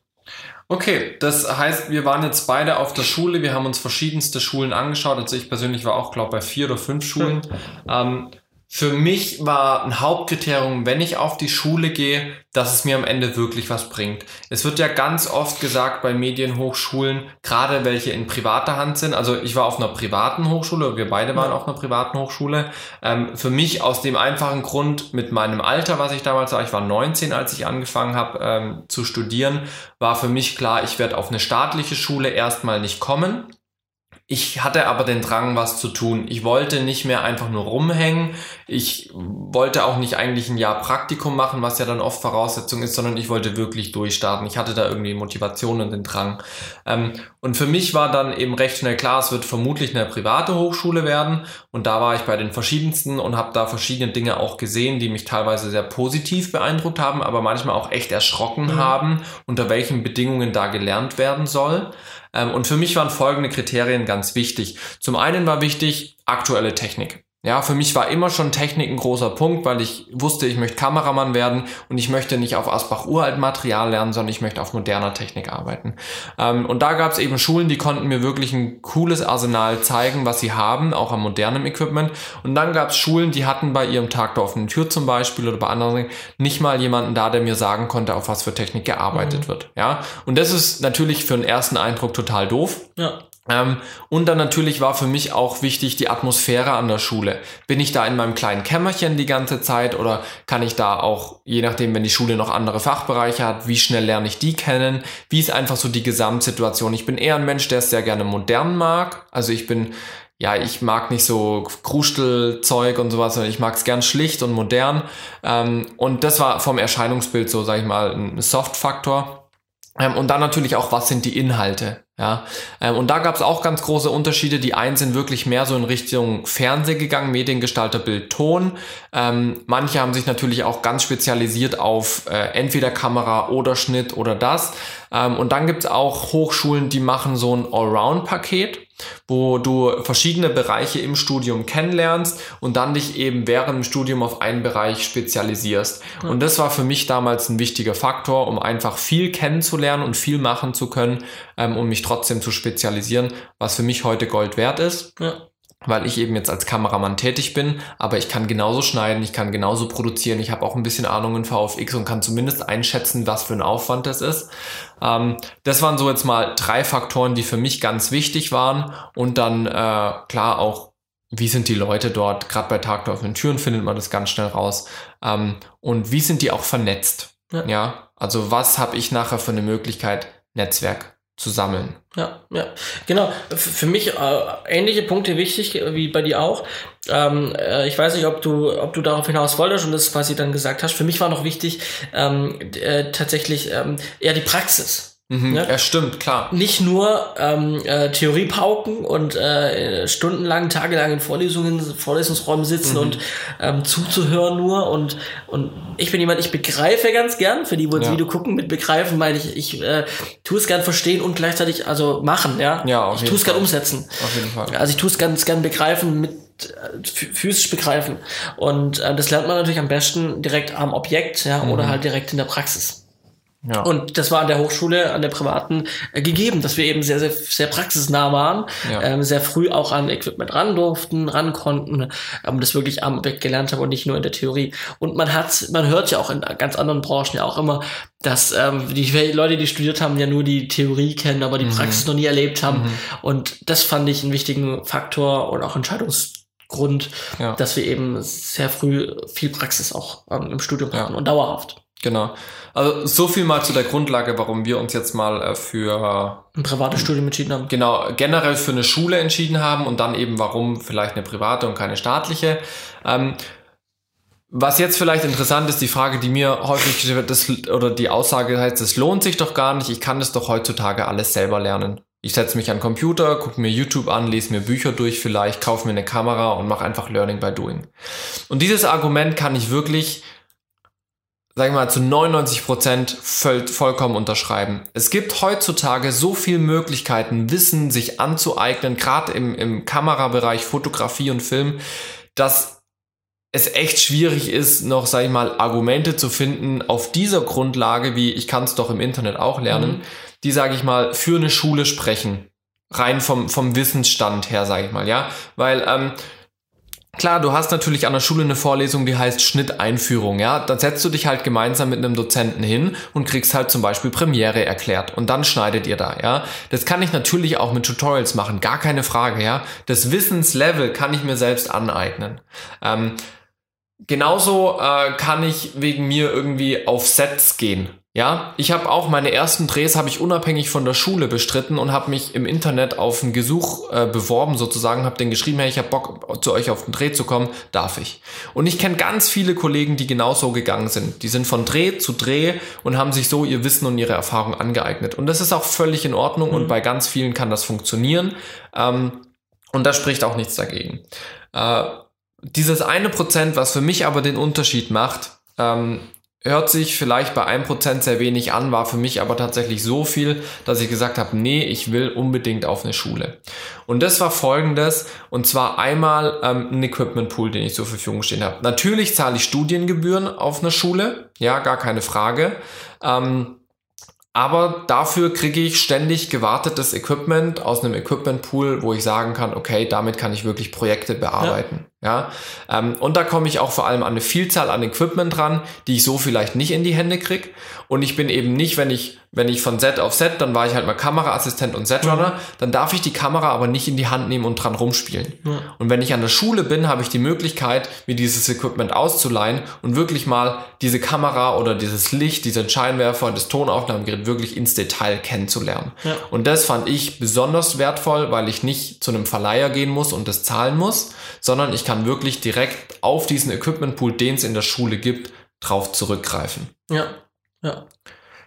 S1: Okay, das heißt, wir waren jetzt beide auf der Schule, wir haben uns verschiedenste Schulen angeschaut. Also ich persönlich war auch, glaube bei vier oder fünf Schulen. Mhm. Ähm, für mich war ein Hauptkriterium, wenn ich auf die Schule gehe, dass es mir am Ende wirklich was bringt. Es wird ja ganz oft gesagt bei Medienhochschulen, gerade welche in privater Hand sind. Also ich war auf einer privaten Hochschule, wir beide waren auf einer privaten Hochschule. Ähm, für mich aus dem einfachen Grund, mit meinem Alter, was ich damals war, ich war 19, als ich angefangen habe ähm, zu studieren, war für mich klar, ich werde auf eine staatliche Schule erstmal nicht kommen. Ich hatte aber den Drang, was zu tun. Ich wollte nicht mehr einfach nur rumhängen. Ich wollte auch nicht eigentlich ein Jahr Praktikum machen, was ja dann oft Voraussetzung ist, sondern ich wollte wirklich durchstarten. Ich hatte da irgendwie Motivation und den Drang. Ähm, und für mich war dann eben recht schnell klar, es wird vermutlich eine private Hochschule werden. Und da war ich bei den verschiedensten und habe da verschiedene Dinge auch gesehen, die mich teilweise sehr positiv beeindruckt haben, aber manchmal auch echt erschrocken mhm. haben, unter welchen Bedingungen da gelernt werden soll. Ähm, und für mich waren folgende Kriterien ganz wichtig. Zum einen war wichtig aktuelle Technik. Ja, für mich war immer schon Technik ein großer Punkt, weil ich wusste, ich möchte Kameramann werden und ich möchte nicht auf Asbach uralt Material lernen, sondern ich möchte auf moderner Technik arbeiten. Ähm, und da gab es eben Schulen, die konnten mir wirklich ein cooles Arsenal zeigen, was sie haben, auch an modernem Equipment. Und dann gab es Schulen, die hatten bei ihrem Tag der offenen Tür zum Beispiel oder bei anderen Dingen nicht mal jemanden da, der mir sagen konnte, auf was für Technik gearbeitet mhm. wird. Ja, und das ist natürlich für einen ersten Eindruck total doof. Ja. Ähm, und dann natürlich war für mich auch wichtig die Atmosphäre an der Schule. Bin ich da in meinem kleinen Kämmerchen die ganze Zeit oder kann ich da auch, je nachdem, wenn die Schule noch andere Fachbereiche hat, wie schnell lerne ich die kennen? Wie ist einfach so die Gesamtsituation? Ich bin eher ein Mensch, der es sehr gerne modern mag. Also ich bin, ja, ich mag nicht so Krustelzeug und sowas, sondern ich mag es gern schlicht und modern. Ähm, und das war vom Erscheinungsbild so, sag ich mal, ein Soft-Faktor. Ähm, und dann natürlich auch, was sind die Inhalte? Ja, ähm, und da gab es auch ganz große Unterschiede. Die einen sind wirklich mehr so in Richtung Fernseh gegangen, Mediengestalter, Bild, Ton. Ähm, manche haben sich natürlich auch ganz spezialisiert auf äh, entweder Kamera oder Schnitt oder das. Ähm, und dann gibt es auch Hochschulen, die machen so ein Allround-Paket wo du verschiedene Bereiche im Studium kennenlernst und dann dich eben während dem Studium auf einen Bereich spezialisierst. Ja. Und das war für mich damals ein wichtiger Faktor, um einfach viel kennenzulernen und viel machen zu können, ähm, um mich trotzdem zu spezialisieren, was für mich heute Gold wert ist. Ja weil ich eben jetzt als Kameramann tätig bin, aber ich kann genauso schneiden, ich kann genauso produzieren, ich habe auch ein bisschen Ahnung in VFX und kann zumindest einschätzen, was für ein Aufwand das ist. Ähm, das waren so jetzt mal drei Faktoren, die für mich ganz wichtig waren und dann äh, klar auch, wie sind die Leute dort, gerade bei Tag der offenen Türen findet man das ganz schnell raus ähm, und wie sind die auch vernetzt, ja, ja? also was habe ich nachher für eine Möglichkeit, Netzwerk zu sammeln.
S2: Ja, ja, genau. Für mich äh, ähnliche Punkte wichtig wie bei dir auch. Ähm, äh, ich weiß nicht, ob du, ob du darauf hinaus wolltest und das quasi dann gesagt hast. Für mich war noch wichtig ähm, äh, tatsächlich ähm, eher die Praxis.
S1: Mhm, ja? ja, stimmt, klar.
S2: Nicht nur ähm, äh, Theorie pauken und äh, stundenlang, tagelang in Vorlesungen, Vorlesungsräumen sitzen mhm. und ähm, zuzuhören nur. Und, und ich bin jemand, ich begreife ganz gern, für die, die ja. Video gucken, mit begreifen meine ich, ich äh, tue es gern verstehen und gleichzeitig also machen, ja. Ja, auf ich tue es gern umsetzen. Auf jeden Fall. Also ich tue es ganz gern begreifen mit äh, physisch begreifen. Und äh, das lernt man natürlich am besten direkt am Objekt, ja, mhm. oder halt direkt in der Praxis. Ja. Und das war an der Hochschule, an der privaten äh, gegeben, dass wir eben sehr, sehr, sehr praxisnah waren, ja. ähm, sehr früh auch an Equipment ran durften, ran konnten, ähm, das wirklich am Objekt gelernt haben und nicht nur in der Theorie. Und man hat, man hört ja auch in ganz anderen Branchen ja auch immer, dass ähm, die Leute, die studiert haben, ja nur die Theorie kennen, aber die mhm. Praxis noch nie erlebt haben. Mhm. Und das fand ich einen wichtigen Faktor und auch Entscheidungsgrund, ja. dass wir eben sehr früh viel Praxis auch ähm, im Studium hatten und dauerhaft.
S1: Genau. Also so viel mal zu der Grundlage, warum wir uns jetzt mal äh, für
S2: ein privates Studium entschieden haben.
S1: Genau, generell für eine Schule entschieden haben und dann eben warum vielleicht eine private und keine staatliche. Ähm, was jetzt vielleicht interessant ist, die Frage, die mir häufig gestellt wird, oder die Aussage heißt, es lohnt sich doch gar nicht, ich kann das doch heutzutage alles selber lernen. Ich setze mich an den Computer, gucke mir YouTube an, lese mir Bücher durch vielleicht, kaufe mir eine Kamera und mache einfach Learning by Doing. Und dieses Argument kann ich wirklich, sag ich mal, zu 99 Prozent voll, vollkommen unterschreiben. Es gibt heutzutage so viele Möglichkeiten, Wissen sich anzueignen, gerade im, im Kamerabereich, Fotografie und Film, dass es echt schwierig ist, noch, sag ich mal, Argumente zu finden auf dieser Grundlage, wie ich kann es doch im Internet auch lernen, mhm. die, sage ich mal, für eine Schule sprechen. Rein vom, vom Wissensstand her, sage ich mal, ja. Weil ähm, Klar, du hast natürlich an der Schule eine Vorlesung, die heißt Schnitteinführung, ja. Dann setzt du dich halt gemeinsam mit einem Dozenten hin und kriegst halt zum Beispiel Premiere erklärt und dann schneidet ihr da, ja. Das kann ich natürlich auch mit Tutorials machen, gar keine Frage, ja. Das Wissenslevel kann ich mir selbst aneignen. Ähm, genauso äh, kann ich wegen mir irgendwie auf Sets gehen. Ja, ich habe auch meine ersten Drehs habe ich unabhängig von der Schule bestritten und habe mich im Internet auf ein Gesuch äh, beworben sozusagen, habe den geschrieben, hey, ich habe Bock zu euch auf den Dreh zu kommen, darf ich. Und ich kenne ganz viele Kollegen, die genauso gegangen sind. Die sind von Dreh zu Dreh und haben sich so ihr Wissen und ihre Erfahrung angeeignet. Und das ist auch völlig in Ordnung mhm. und bei ganz vielen kann das funktionieren. Ähm, und da spricht auch nichts dagegen. Äh, dieses eine Prozent, was für mich aber den Unterschied macht, ähm, hört sich vielleicht bei einem Prozent sehr wenig an, war für mich aber tatsächlich so viel, dass ich gesagt habe, nee, ich will unbedingt auf eine Schule. Und das war folgendes, und zwar einmal ähm, ein Equipment Pool, den ich zur Verfügung stehen habe. Natürlich zahle ich Studiengebühren auf einer Schule, ja, gar keine Frage. Ähm, aber dafür kriege ich ständig gewartetes Equipment aus einem Equipment Pool, wo ich sagen kann, okay, damit kann ich wirklich Projekte bearbeiten. Ja, ja? Ähm, und da komme ich auch vor allem an eine Vielzahl an Equipment dran, die ich so vielleicht nicht in die Hände kriege. Und ich bin eben nicht, wenn ich wenn ich von Set auf Set, dann war ich halt mal Kameraassistent und Setrunner, mhm. dann darf ich die Kamera aber nicht in die Hand nehmen und dran rumspielen. Mhm. Und wenn ich an der Schule bin, habe ich die Möglichkeit, mir dieses Equipment auszuleihen und wirklich mal diese Kamera oder dieses Licht, diesen Scheinwerfer, das Tonaufnahmegerät wirklich ins Detail kennenzulernen. Ja. Und das fand ich besonders wertvoll, weil ich nicht zu einem Verleiher gehen muss und das zahlen muss, sondern ich kann wirklich direkt auf diesen Equipment Pool, den es in der Schule gibt, drauf zurückgreifen.
S2: Ja, ja.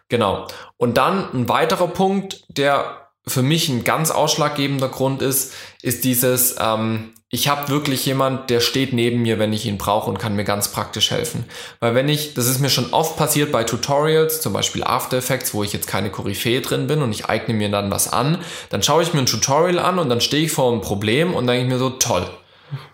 S1: Genau. Und dann ein weiterer Punkt, der für mich ein ganz ausschlaggebender Grund ist, ist dieses, ähm, ich habe wirklich jemand, der steht neben mir, wenn ich ihn brauche und kann mir ganz praktisch helfen. Weil wenn ich, das ist mir schon oft passiert bei Tutorials, zum Beispiel After Effects, wo ich jetzt keine Koryphäe drin bin und ich eigne mir dann was an, dann schaue ich mir ein Tutorial an und dann stehe ich vor einem Problem und denke ich mir so, toll,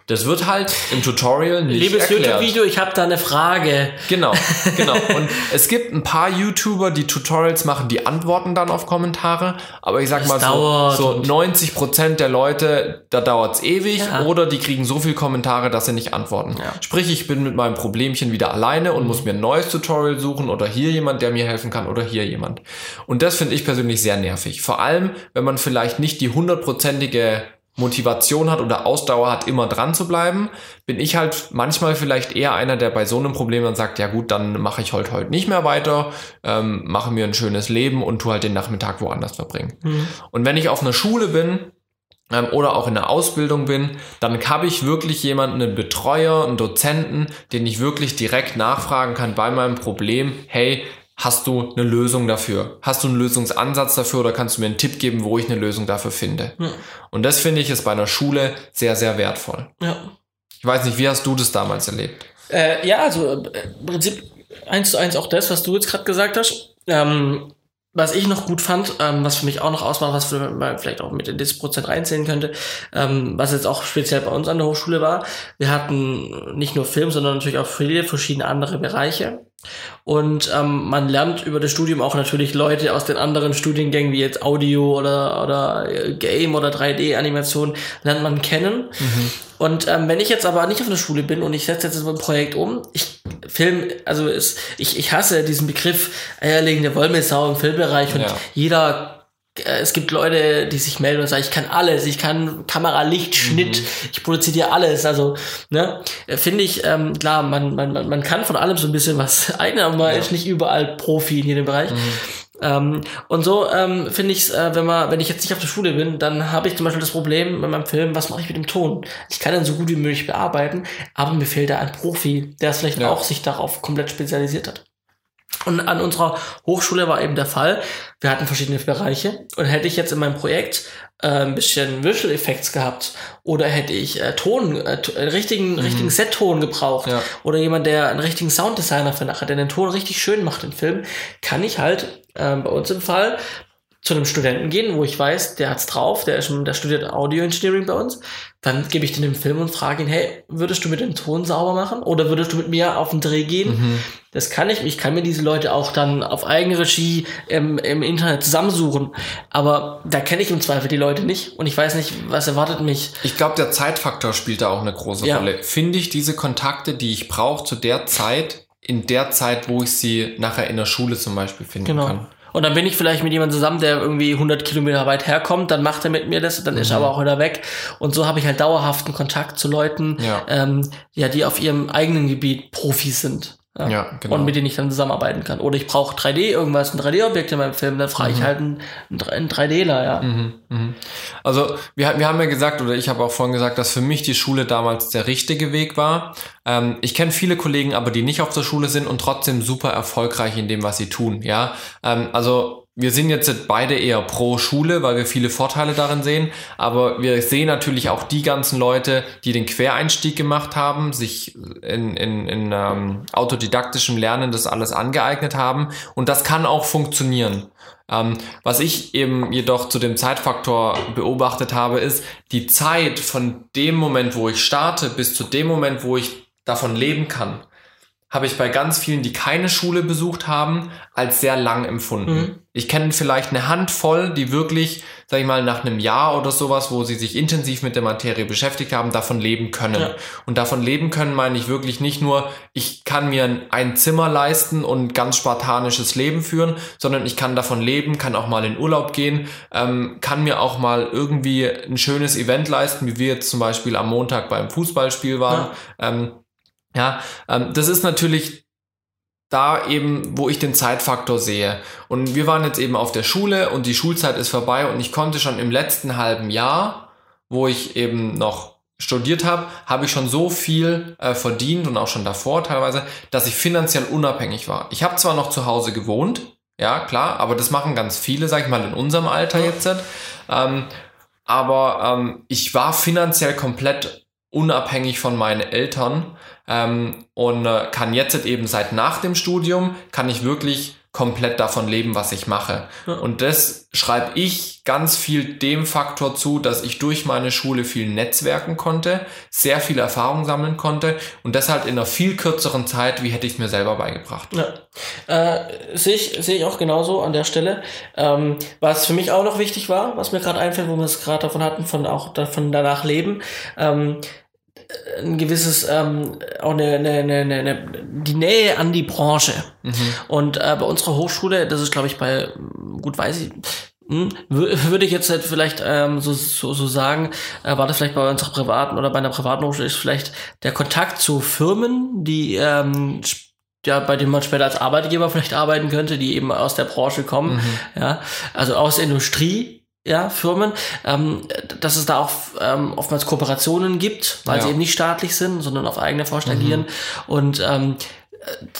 S1: das wird halt im Tutorial nicht
S2: Liebes YouTube-Video, ich habe da eine Frage.
S1: Genau, genau. Und es gibt ein paar YouTuber, die Tutorials machen, die antworten dann auf Kommentare. Aber ich sag das mal so, so 90 Prozent der Leute, da dauert's ewig. Ja. Oder die kriegen so viel Kommentare, dass sie nicht antworten. Ja. Sprich, ich bin mit meinem Problemchen wieder alleine und mhm. muss mir ein neues Tutorial suchen oder hier jemand, der mir helfen kann oder hier jemand. Und das finde ich persönlich sehr nervig. Vor allem, wenn man vielleicht nicht die hundertprozentige Motivation hat oder Ausdauer hat, immer dran zu bleiben, bin ich halt manchmal vielleicht eher einer, der bei so einem Problem dann sagt, ja gut, dann mache ich heute heute nicht mehr weiter, ähm, mache mir ein schönes Leben und tu halt den Nachmittag woanders verbringen. Mhm. Und wenn ich auf einer Schule bin, ähm, oder auch in der Ausbildung bin, dann habe ich wirklich jemanden, einen Betreuer, einen Dozenten, den ich wirklich direkt nachfragen kann bei meinem Problem, hey, Hast du eine Lösung dafür? Hast du einen Lösungsansatz dafür oder kannst du mir einen Tipp geben, wo ich eine Lösung dafür finde? Ja. Und das finde ich ist bei einer Schule sehr, sehr wertvoll.
S2: Ja.
S1: Ich weiß nicht, wie hast du das damals erlebt?
S2: Äh, ja, also äh, im Prinzip eins zu eins auch das, was du jetzt gerade gesagt hast. Ähm, was ich noch gut fand, ähm, was für mich auch noch ausmacht, was man vielleicht auch mit in das Prozent reinzählen könnte, ähm, was jetzt auch speziell bei uns an der Hochschule war, wir hatten nicht nur Film, sondern natürlich auch viele verschiedene andere Bereiche. Und ähm, man lernt über das Studium auch natürlich Leute aus den anderen Studiengängen, wie jetzt Audio oder, oder äh, Game oder 3D-Animation, lernt man kennen. Mhm. Und ähm, wenn ich jetzt aber nicht auf einer Schule bin und ich setze jetzt ein Projekt um, ich Film, also ist, ich, ich hasse diesen Begriff eierlegende Wollmilchsau im Filmbereich und ja. jeder äh, es gibt Leute, die sich melden und sagen, ich kann alles, ich kann Kamera, Licht, Schnitt, mhm. ich produziere dir alles. Also, ne, finde ich, ähm, klar, man, man, man kann von allem so ein bisschen was ein, aber man ja. ist nicht überall Profi in jedem Bereich. Mhm. Ähm, und so ähm, finde ich es, äh, wenn man, wenn ich jetzt nicht auf der Schule bin, dann habe ich zum Beispiel das Problem bei meinem Film, was mache ich mit dem Ton? Ich kann dann so gut wie möglich bearbeiten, aber mir fehlt da ein Profi, der es vielleicht
S1: Ja.
S2: auch sich darauf komplett spezialisiert hat. Und an unserer Hochschule war eben der Fall, wir hatten verschiedene Bereiche und hätte ich jetzt in meinem Projekt äh, ein bisschen Visual Effects gehabt oder hätte ich äh, Ton, äh, t- äh, richtigen, richtigen Set-Ton gebraucht
S1: Ja.
S2: oder jemand, der einen richtigen Sounddesigner für nachher, der den Ton richtig schön macht im Film, kann ich halt ähm, bei uns im Fall zu einem Studenten gehen, wo ich weiß, der hat's drauf, der ist schon, der studiert Audio Engineering bei uns, dann gebe ich den den Film und frage ihn, hey, würdest du mit dem Ton sauber machen oder würdest du mit mir auf den Dreh gehen? Das kann ich. Ich kann mir diese Leute auch dann auf eigene Regie im, im Internet zusammensuchen. Aber da kenne ich im Zweifel die Leute nicht und ich weiß nicht, was erwartet mich.
S1: Ich glaube, der Zeitfaktor spielt da auch eine große
S2: Ja.
S1: Rolle. Finde ich diese Kontakte, die ich brauche zu der Zeit, in der Zeit, wo ich sie nachher in der Schule zum Beispiel finden
S2: Genau.
S1: kann.
S2: Und dann bin ich vielleicht mit jemandem zusammen, der irgendwie 100 Kilometer weit herkommt, dann macht er mit mir das, dann ist er aber auch wieder weg. Und so habe ich halt dauerhaften Kontakt zu Leuten,
S1: Ja.
S2: ähm, ja, die auf ihrem eigenen Gebiet Profis sind.
S1: Ja, genau.
S2: Und mit denen ich dann zusammenarbeiten kann. Oder ich brauche 3D, irgendwas, ein 3D-Objekt in meinem Film, dann frage ich halt einen, einen 3Dler, ja.
S1: Mhm, mhm. Also wir, wir haben ja gesagt, oder ich habe auch vorhin gesagt, dass für mich die Schule damals der richtige Weg war. Ähm, ich kenne viele Kollegen, aber die nicht auf der Schule sind und trotzdem super erfolgreich in dem, was sie tun. Ja, ähm, also wir sind jetzt beide eher pro Schule, weil wir viele Vorteile darin sehen. Aber wir sehen natürlich auch die ganzen Leute, die den Quereinstieg gemacht haben, sich in, in, in ähm, autodidaktischem Lernen das alles angeeignet haben. Und das kann auch funktionieren. Ähm, was ich eben jedoch zu dem Zeitfaktor beobachtet habe, ist die Zeit von dem Moment, wo ich starte, bis zu dem Moment, wo ich davon leben kann, habe ich bei ganz vielen, die keine Schule besucht haben, als sehr lang empfunden.
S2: Mhm.
S1: Ich kenne vielleicht eine Handvoll, die wirklich, sag ich mal, nach einem Jahr oder sowas, wo sie sich intensiv mit der Materie beschäftigt haben, davon leben können.
S2: Ja.
S1: Und davon leben können meine ich wirklich nicht nur, ich kann mir ein- Zimmer leisten und ganz spartanisches Leben führen, sondern ich kann davon leben, kann auch mal in Urlaub gehen, ähm, kann mir auch mal irgendwie ein schönes Event leisten, wie wir jetzt zum Beispiel am Montag beim Fußballspiel waren. Ähm, ja, ähm, das ist natürlich da eben, wo ich den Zeitfaktor sehe. Und wir waren jetzt eben auf der Schule und die Schulzeit ist vorbei und ich konnte schon im letzten halben Jahr, wo ich eben noch studiert habe, habe ich schon so viel äh, verdient und auch schon davor teilweise, dass ich finanziell unabhängig war. Ich habe zwar noch zu Hause gewohnt, ja klar, aber das machen ganz viele, sag ich mal, in unserem Alter jetzt. Ähm, aber ähm, ich war finanziell komplett unabhängig von meinen Eltern ähm, und äh, kann jetzt eben seit nach dem Studium, kann ich wirklich komplett davon leben, was ich mache.
S2: Ja.
S1: Und das schreibe ich ganz viel dem Faktor zu, dass ich durch meine Schule viel netzwerken konnte, sehr viel Erfahrung sammeln konnte und das halt in einer viel kürzeren Zeit, wie hätte ich es mir selber beigebracht.
S2: Ja. Äh, sehe ich, sehe ich auch genauso an der Stelle. Ähm, was für mich auch noch wichtig war, was mir gerade einfällt, wo wir es gerade davon hatten, von auch davon danach leben, ähm, ein gewisses, ähm, auch eine, eine, eine, eine, die Nähe an die Branche. Und äh, bei unserer Hochschule, das ist glaube ich bei, gut weiß ich, hm, wür- würde ich jetzt halt vielleicht ähm, so, so, so sagen, äh, war das vielleicht bei unserer privaten oder bei einer privaten Hochschule ist vielleicht der Kontakt zu Firmen, die ähm, ja, bei denen man später als Arbeitgeber vielleicht arbeiten könnte, die eben aus der Branche kommen, ja, also aus der Industrie, ja, Firmen, ähm, dass es da auch ähm, oftmals Kooperationen gibt, weil
S1: Ja.
S2: sie eben nicht staatlich sind, sondern auf eigene Faust agieren und ähm,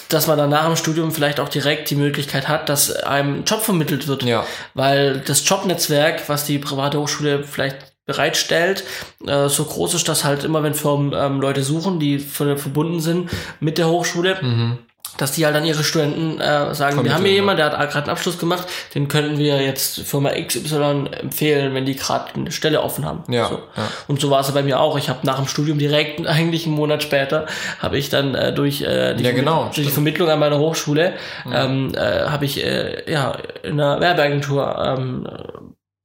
S2: dass man dann nach dem Studium vielleicht auch direkt die Möglichkeit hat, dass einem ein Job vermittelt wird.
S1: Ja.
S2: Weil das Jobnetzwerk, was die private Hochschule vielleicht bereitstellt, äh, so groß ist, dass halt immer, wenn Firmen ähm, Leute suchen, die ver- verbunden sind mit der Hochschule,
S1: Mhm.
S2: Dass die halt an ihre Studenten äh, sagen, wir haben hier
S1: ja.
S2: jemanden, der hat gerade einen Abschluss gemacht, den könnten wir jetzt Firma XY empfehlen, wenn die gerade eine Stelle offen haben.
S1: Ja,
S2: So.
S1: ja.
S2: Und so war es bei mir auch. Ich habe nach dem Studium direkt, eigentlich einen Monat später, habe ich dann äh, durch, äh, die,
S1: Ja, genau,
S2: durch die. Vermittlung an meiner Hochschule, ähm, äh, habe ich äh, ja in einer Werbeagentur ähm,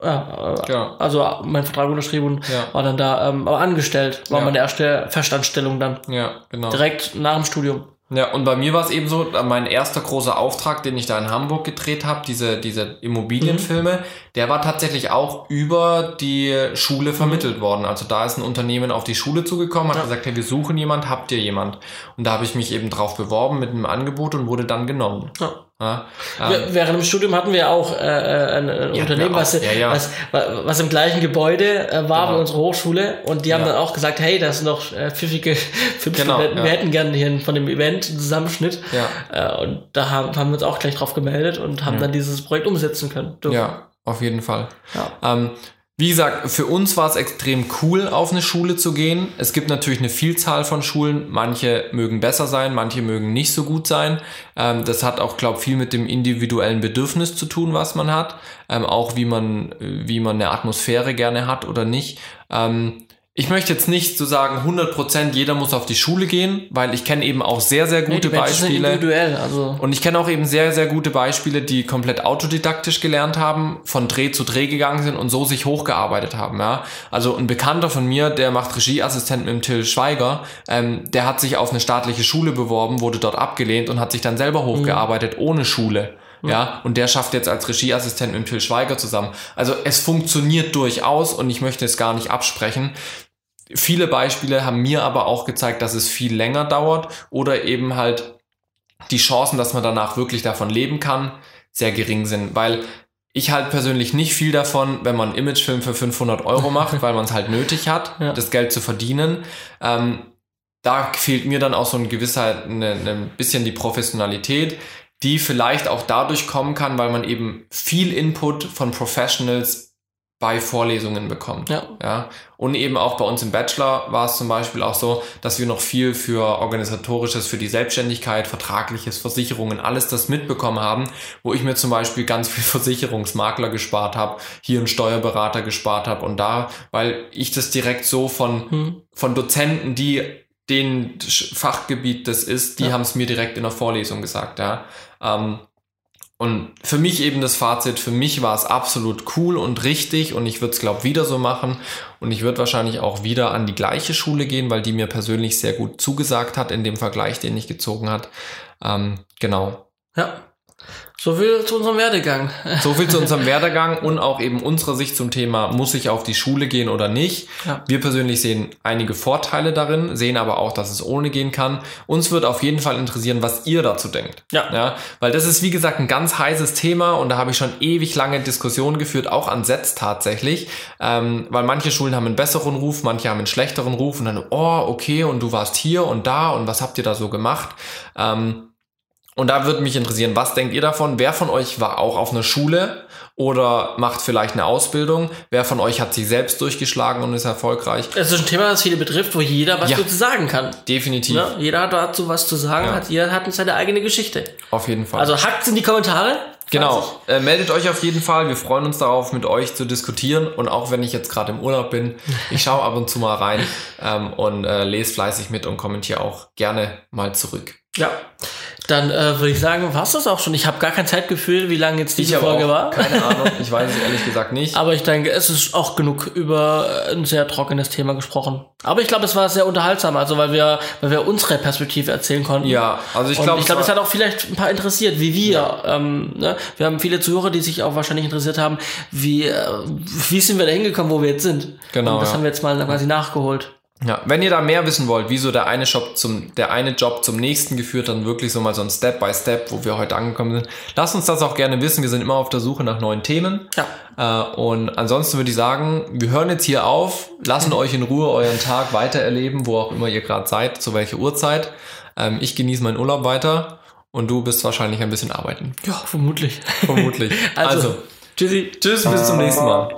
S2: äh, ja, äh,
S1: Ja.
S2: also mein Vertrag unterschrieben und
S1: Ja.
S2: war dann da ähm, aber angestellt. War
S1: Ja.
S2: meine erste Festanstellung dann.
S1: Ja, genau.
S2: Direkt nach dem Studium.
S1: Ja, und bei mir war es eben so, mein erster großer Auftrag, den ich da in Hamburg gedreht habe, diese, diese Immobilienfilme, der war tatsächlich auch über die Schule vermittelt worden. Also da ist ein Unternehmen auf die Schule zugekommen, hat
S2: Ja.
S1: gesagt, hey, wir suchen jemand, habt ihr jemand? Und da habe ich mich eben drauf beworben mit einem Angebot und wurde dann genommen.
S2: Ja.
S1: Ja,
S2: ähm, Während dem Studium hatten wir auch äh, äh ein, ein ja, Unternehmen, was, ja, ja. was, was im gleichen Gebäude äh, war genau. wie unsere Hochschule und die haben dann auch gesagt, hey, das sind noch äh, pfiffige fünf genau, Studenten, wir hätten gerne hier von dem Event einen Zusammenschnitt. Ja. Äh, und da haben, haben wir uns auch gleich drauf gemeldet und haben dann dieses Projekt umsetzen können.
S1: Dürfen. Ja, auf jeden Fall. Ja. Ähm, wie gesagt, für uns war es extrem cool, auf eine Schule zu gehen. Es gibt natürlich eine Vielzahl von Schulen. Manche mögen besser sein, manche mögen nicht so gut sein. Ähm, das hat auch, glaube ich, viel mit dem individuellen Bedürfnis zu tun, was man hat. Ähm, auch wie man, wie man eine Atmosphäre gerne hat oder nicht. Ähm, ich möchte jetzt nicht so sagen, 100% jeder muss auf die Schule gehen, weil ich kenne eben auch sehr, sehr gute nee, Beispiele. Individuell, also. Und ich kenne auch eben sehr, sehr gute Beispiele, die komplett autodidaktisch gelernt haben, von Dreh zu Dreh gegangen sind und so sich hochgearbeitet haben. Ja? Also ein Bekannter von mir, der macht Regieassistent mit dem Till Schweiger, ähm, der hat sich auf eine staatliche Schule beworben, wurde dort abgelehnt und hat sich dann selber hochgearbeitet mhm. ohne Schule. Ja, und der schafft jetzt als Regieassistent mit Till Schweiger zusammen. Also es funktioniert durchaus und ich möchte es gar nicht absprechen. Viele Beispiele haben mir aber auch gezeigt, dass es viel länger dauert oder eben halt die Chancen, dass man danach wirklich davon leben kann, sehr gering sind, weil ich halt persönlich nicht viel davon, wenn man einen Imagefilm für 500 Euro macht, weil man es halt nötig hat, ja. das Geld zu verdienen. Ähm, da fehlt mir dann auch so ein gewisser, eine, ein bisschen die Professionalität, die vielleicht auch dadurch kommen kann, weil man eben viel Input von Professionals bei Vorlesungen bekommt. Ja. ja. Und eben auch bei uns im Bachelor war es zum Beispiel auch so, dass wir noch viel für organisatorisches, für die Selbstständigkeit, vertragliches, Versicherungen, alles das mitbekommen haben, wo ich mir zum Beispiel ganz viel Versicherungsmakler gespart habe, hier einen Steuerberater gespart habe und da, weil ich das direkt so von, hm. von Dozenten, die den Fachgebiet das ist, die ja. haben es mir direkt in der Vorlesung gesagt, ja. Ähm, und für mich eben das Fazit, für mich war es absolut cool und richtig und ich würde es, glaube wieder so machen und ich würde wahrscheinlich auch wieder an die gleiche Schule gehen, weil die mir persönlich sehr gut zugesagt hat in dem Vergleich, den ich gezogen hat. Ähm, genau.
S2: Ja, so viel zu unserem Werdegang.
S1: So viel zu unserem Werdegang und auch eben unserer Sicht zum Thema, muss ich auf die Schule gehen oder nicht. Ja. Wir persönlich sehen einige Vorteile darin, sehen aber auch, dass es ohne gehen kann. Uns wird auf jeden Fall interessieren, was ihr dazu denkt. Ja. ja weil das ist, wie gesagt, ein ganz heißes Thema und da habe ich schon ewig lange Diskussionen geführt, auch an Sets tatsächlich. Ähm, weil manche Schulen haben einen besseren Ruf, manche haben einen schlechteren Ruf und dann, oh, okay, und du warst hier und da und was habt ihr da so gemacht? Ähm, und da würde mich interessieren, was denkt ihr davon? Wer von euch war auch auf einer Schule oder macht vielleicht eine Ausbildung? Wer von euch hat sich selbst durchgeschlagen und ist erfolgreich?
S2: Das ist ein Thema, das viele betrifft, wo jeder was ja, dazu sagen kann.
S1: Definitiv.
S2: Ja, jeder hat dazu was zu sagen, ja. hat, jeder hat seine eigene Geschichte.
S1: Auf jeden Fall.
S2: Also hackt's in die Kommentare.
S1: Genau, äh, meldet euch auf jeden Fall. Wir freuen uns darauf, mit euch zu diskutieren. Und auch wenn ich jetzt gerade im Urlaub bin, ich schaue ab und zu mal rein ähm, und äh, lese fleißig mit und kommentiere auch gerne mal zurück.
S2: Ja, dann äh, würde ich sagen, war es das auch schon. Ich habe gar kein Zeitgefühl, wie lange jetzt diese Folge war.
S1: Keine Ahnung, ich weiß es ehrlich gesagt nicht.
S2: Aber ich denke, es ist auch genug über ein sehr trockenes Thema gesprochen. Aber ich glaube, es war sehr unterhaltsam, also weil wir, weil wir unsere Perspektive erzählen konnten.
S1: Ja, also ich glaube,
S2: ich glaube, es hat auch vielleicht ein paar interessiert, wie wir. Ja. Ähm, ne? Wir haben viele Zuhörer, die sich auch wahrscheinlich interessiert haben, wie äh, wie sind wir da hingekommen, wo wir jetzt sind. Genau. Und das ja. haben wir jetzt mal quasi nachgeholt.
S1: Ja, wenn ihr da mehr wissen wollt, wieso der eine Shop zum, der eine Job zum nächsten geführt, dann wirklich so mal so ein Step by Step, wo wir heute angekommen sind. Lasst uns das auch gerne wissen. Wir sind immer auf der Suche nach neuen Themen. Ja. Äh, und ansonsten würde ich sagen, wir hören jetzt hier auf, lassen mhm. euch in Ruhe euren Tag weitererleben, wo auch immer ihr gerade seid, zu welcher Uhrzeit. Ähm, ich genieße meinen Urlaub weiter und du bist wahrscheinlich ein bisschen arbeiten.
S2: Ja, vermutlich.
S1: Vermutlich.
S2: also, also, tschüssi.
S1: Tschüss, bis zum nächsten Mal.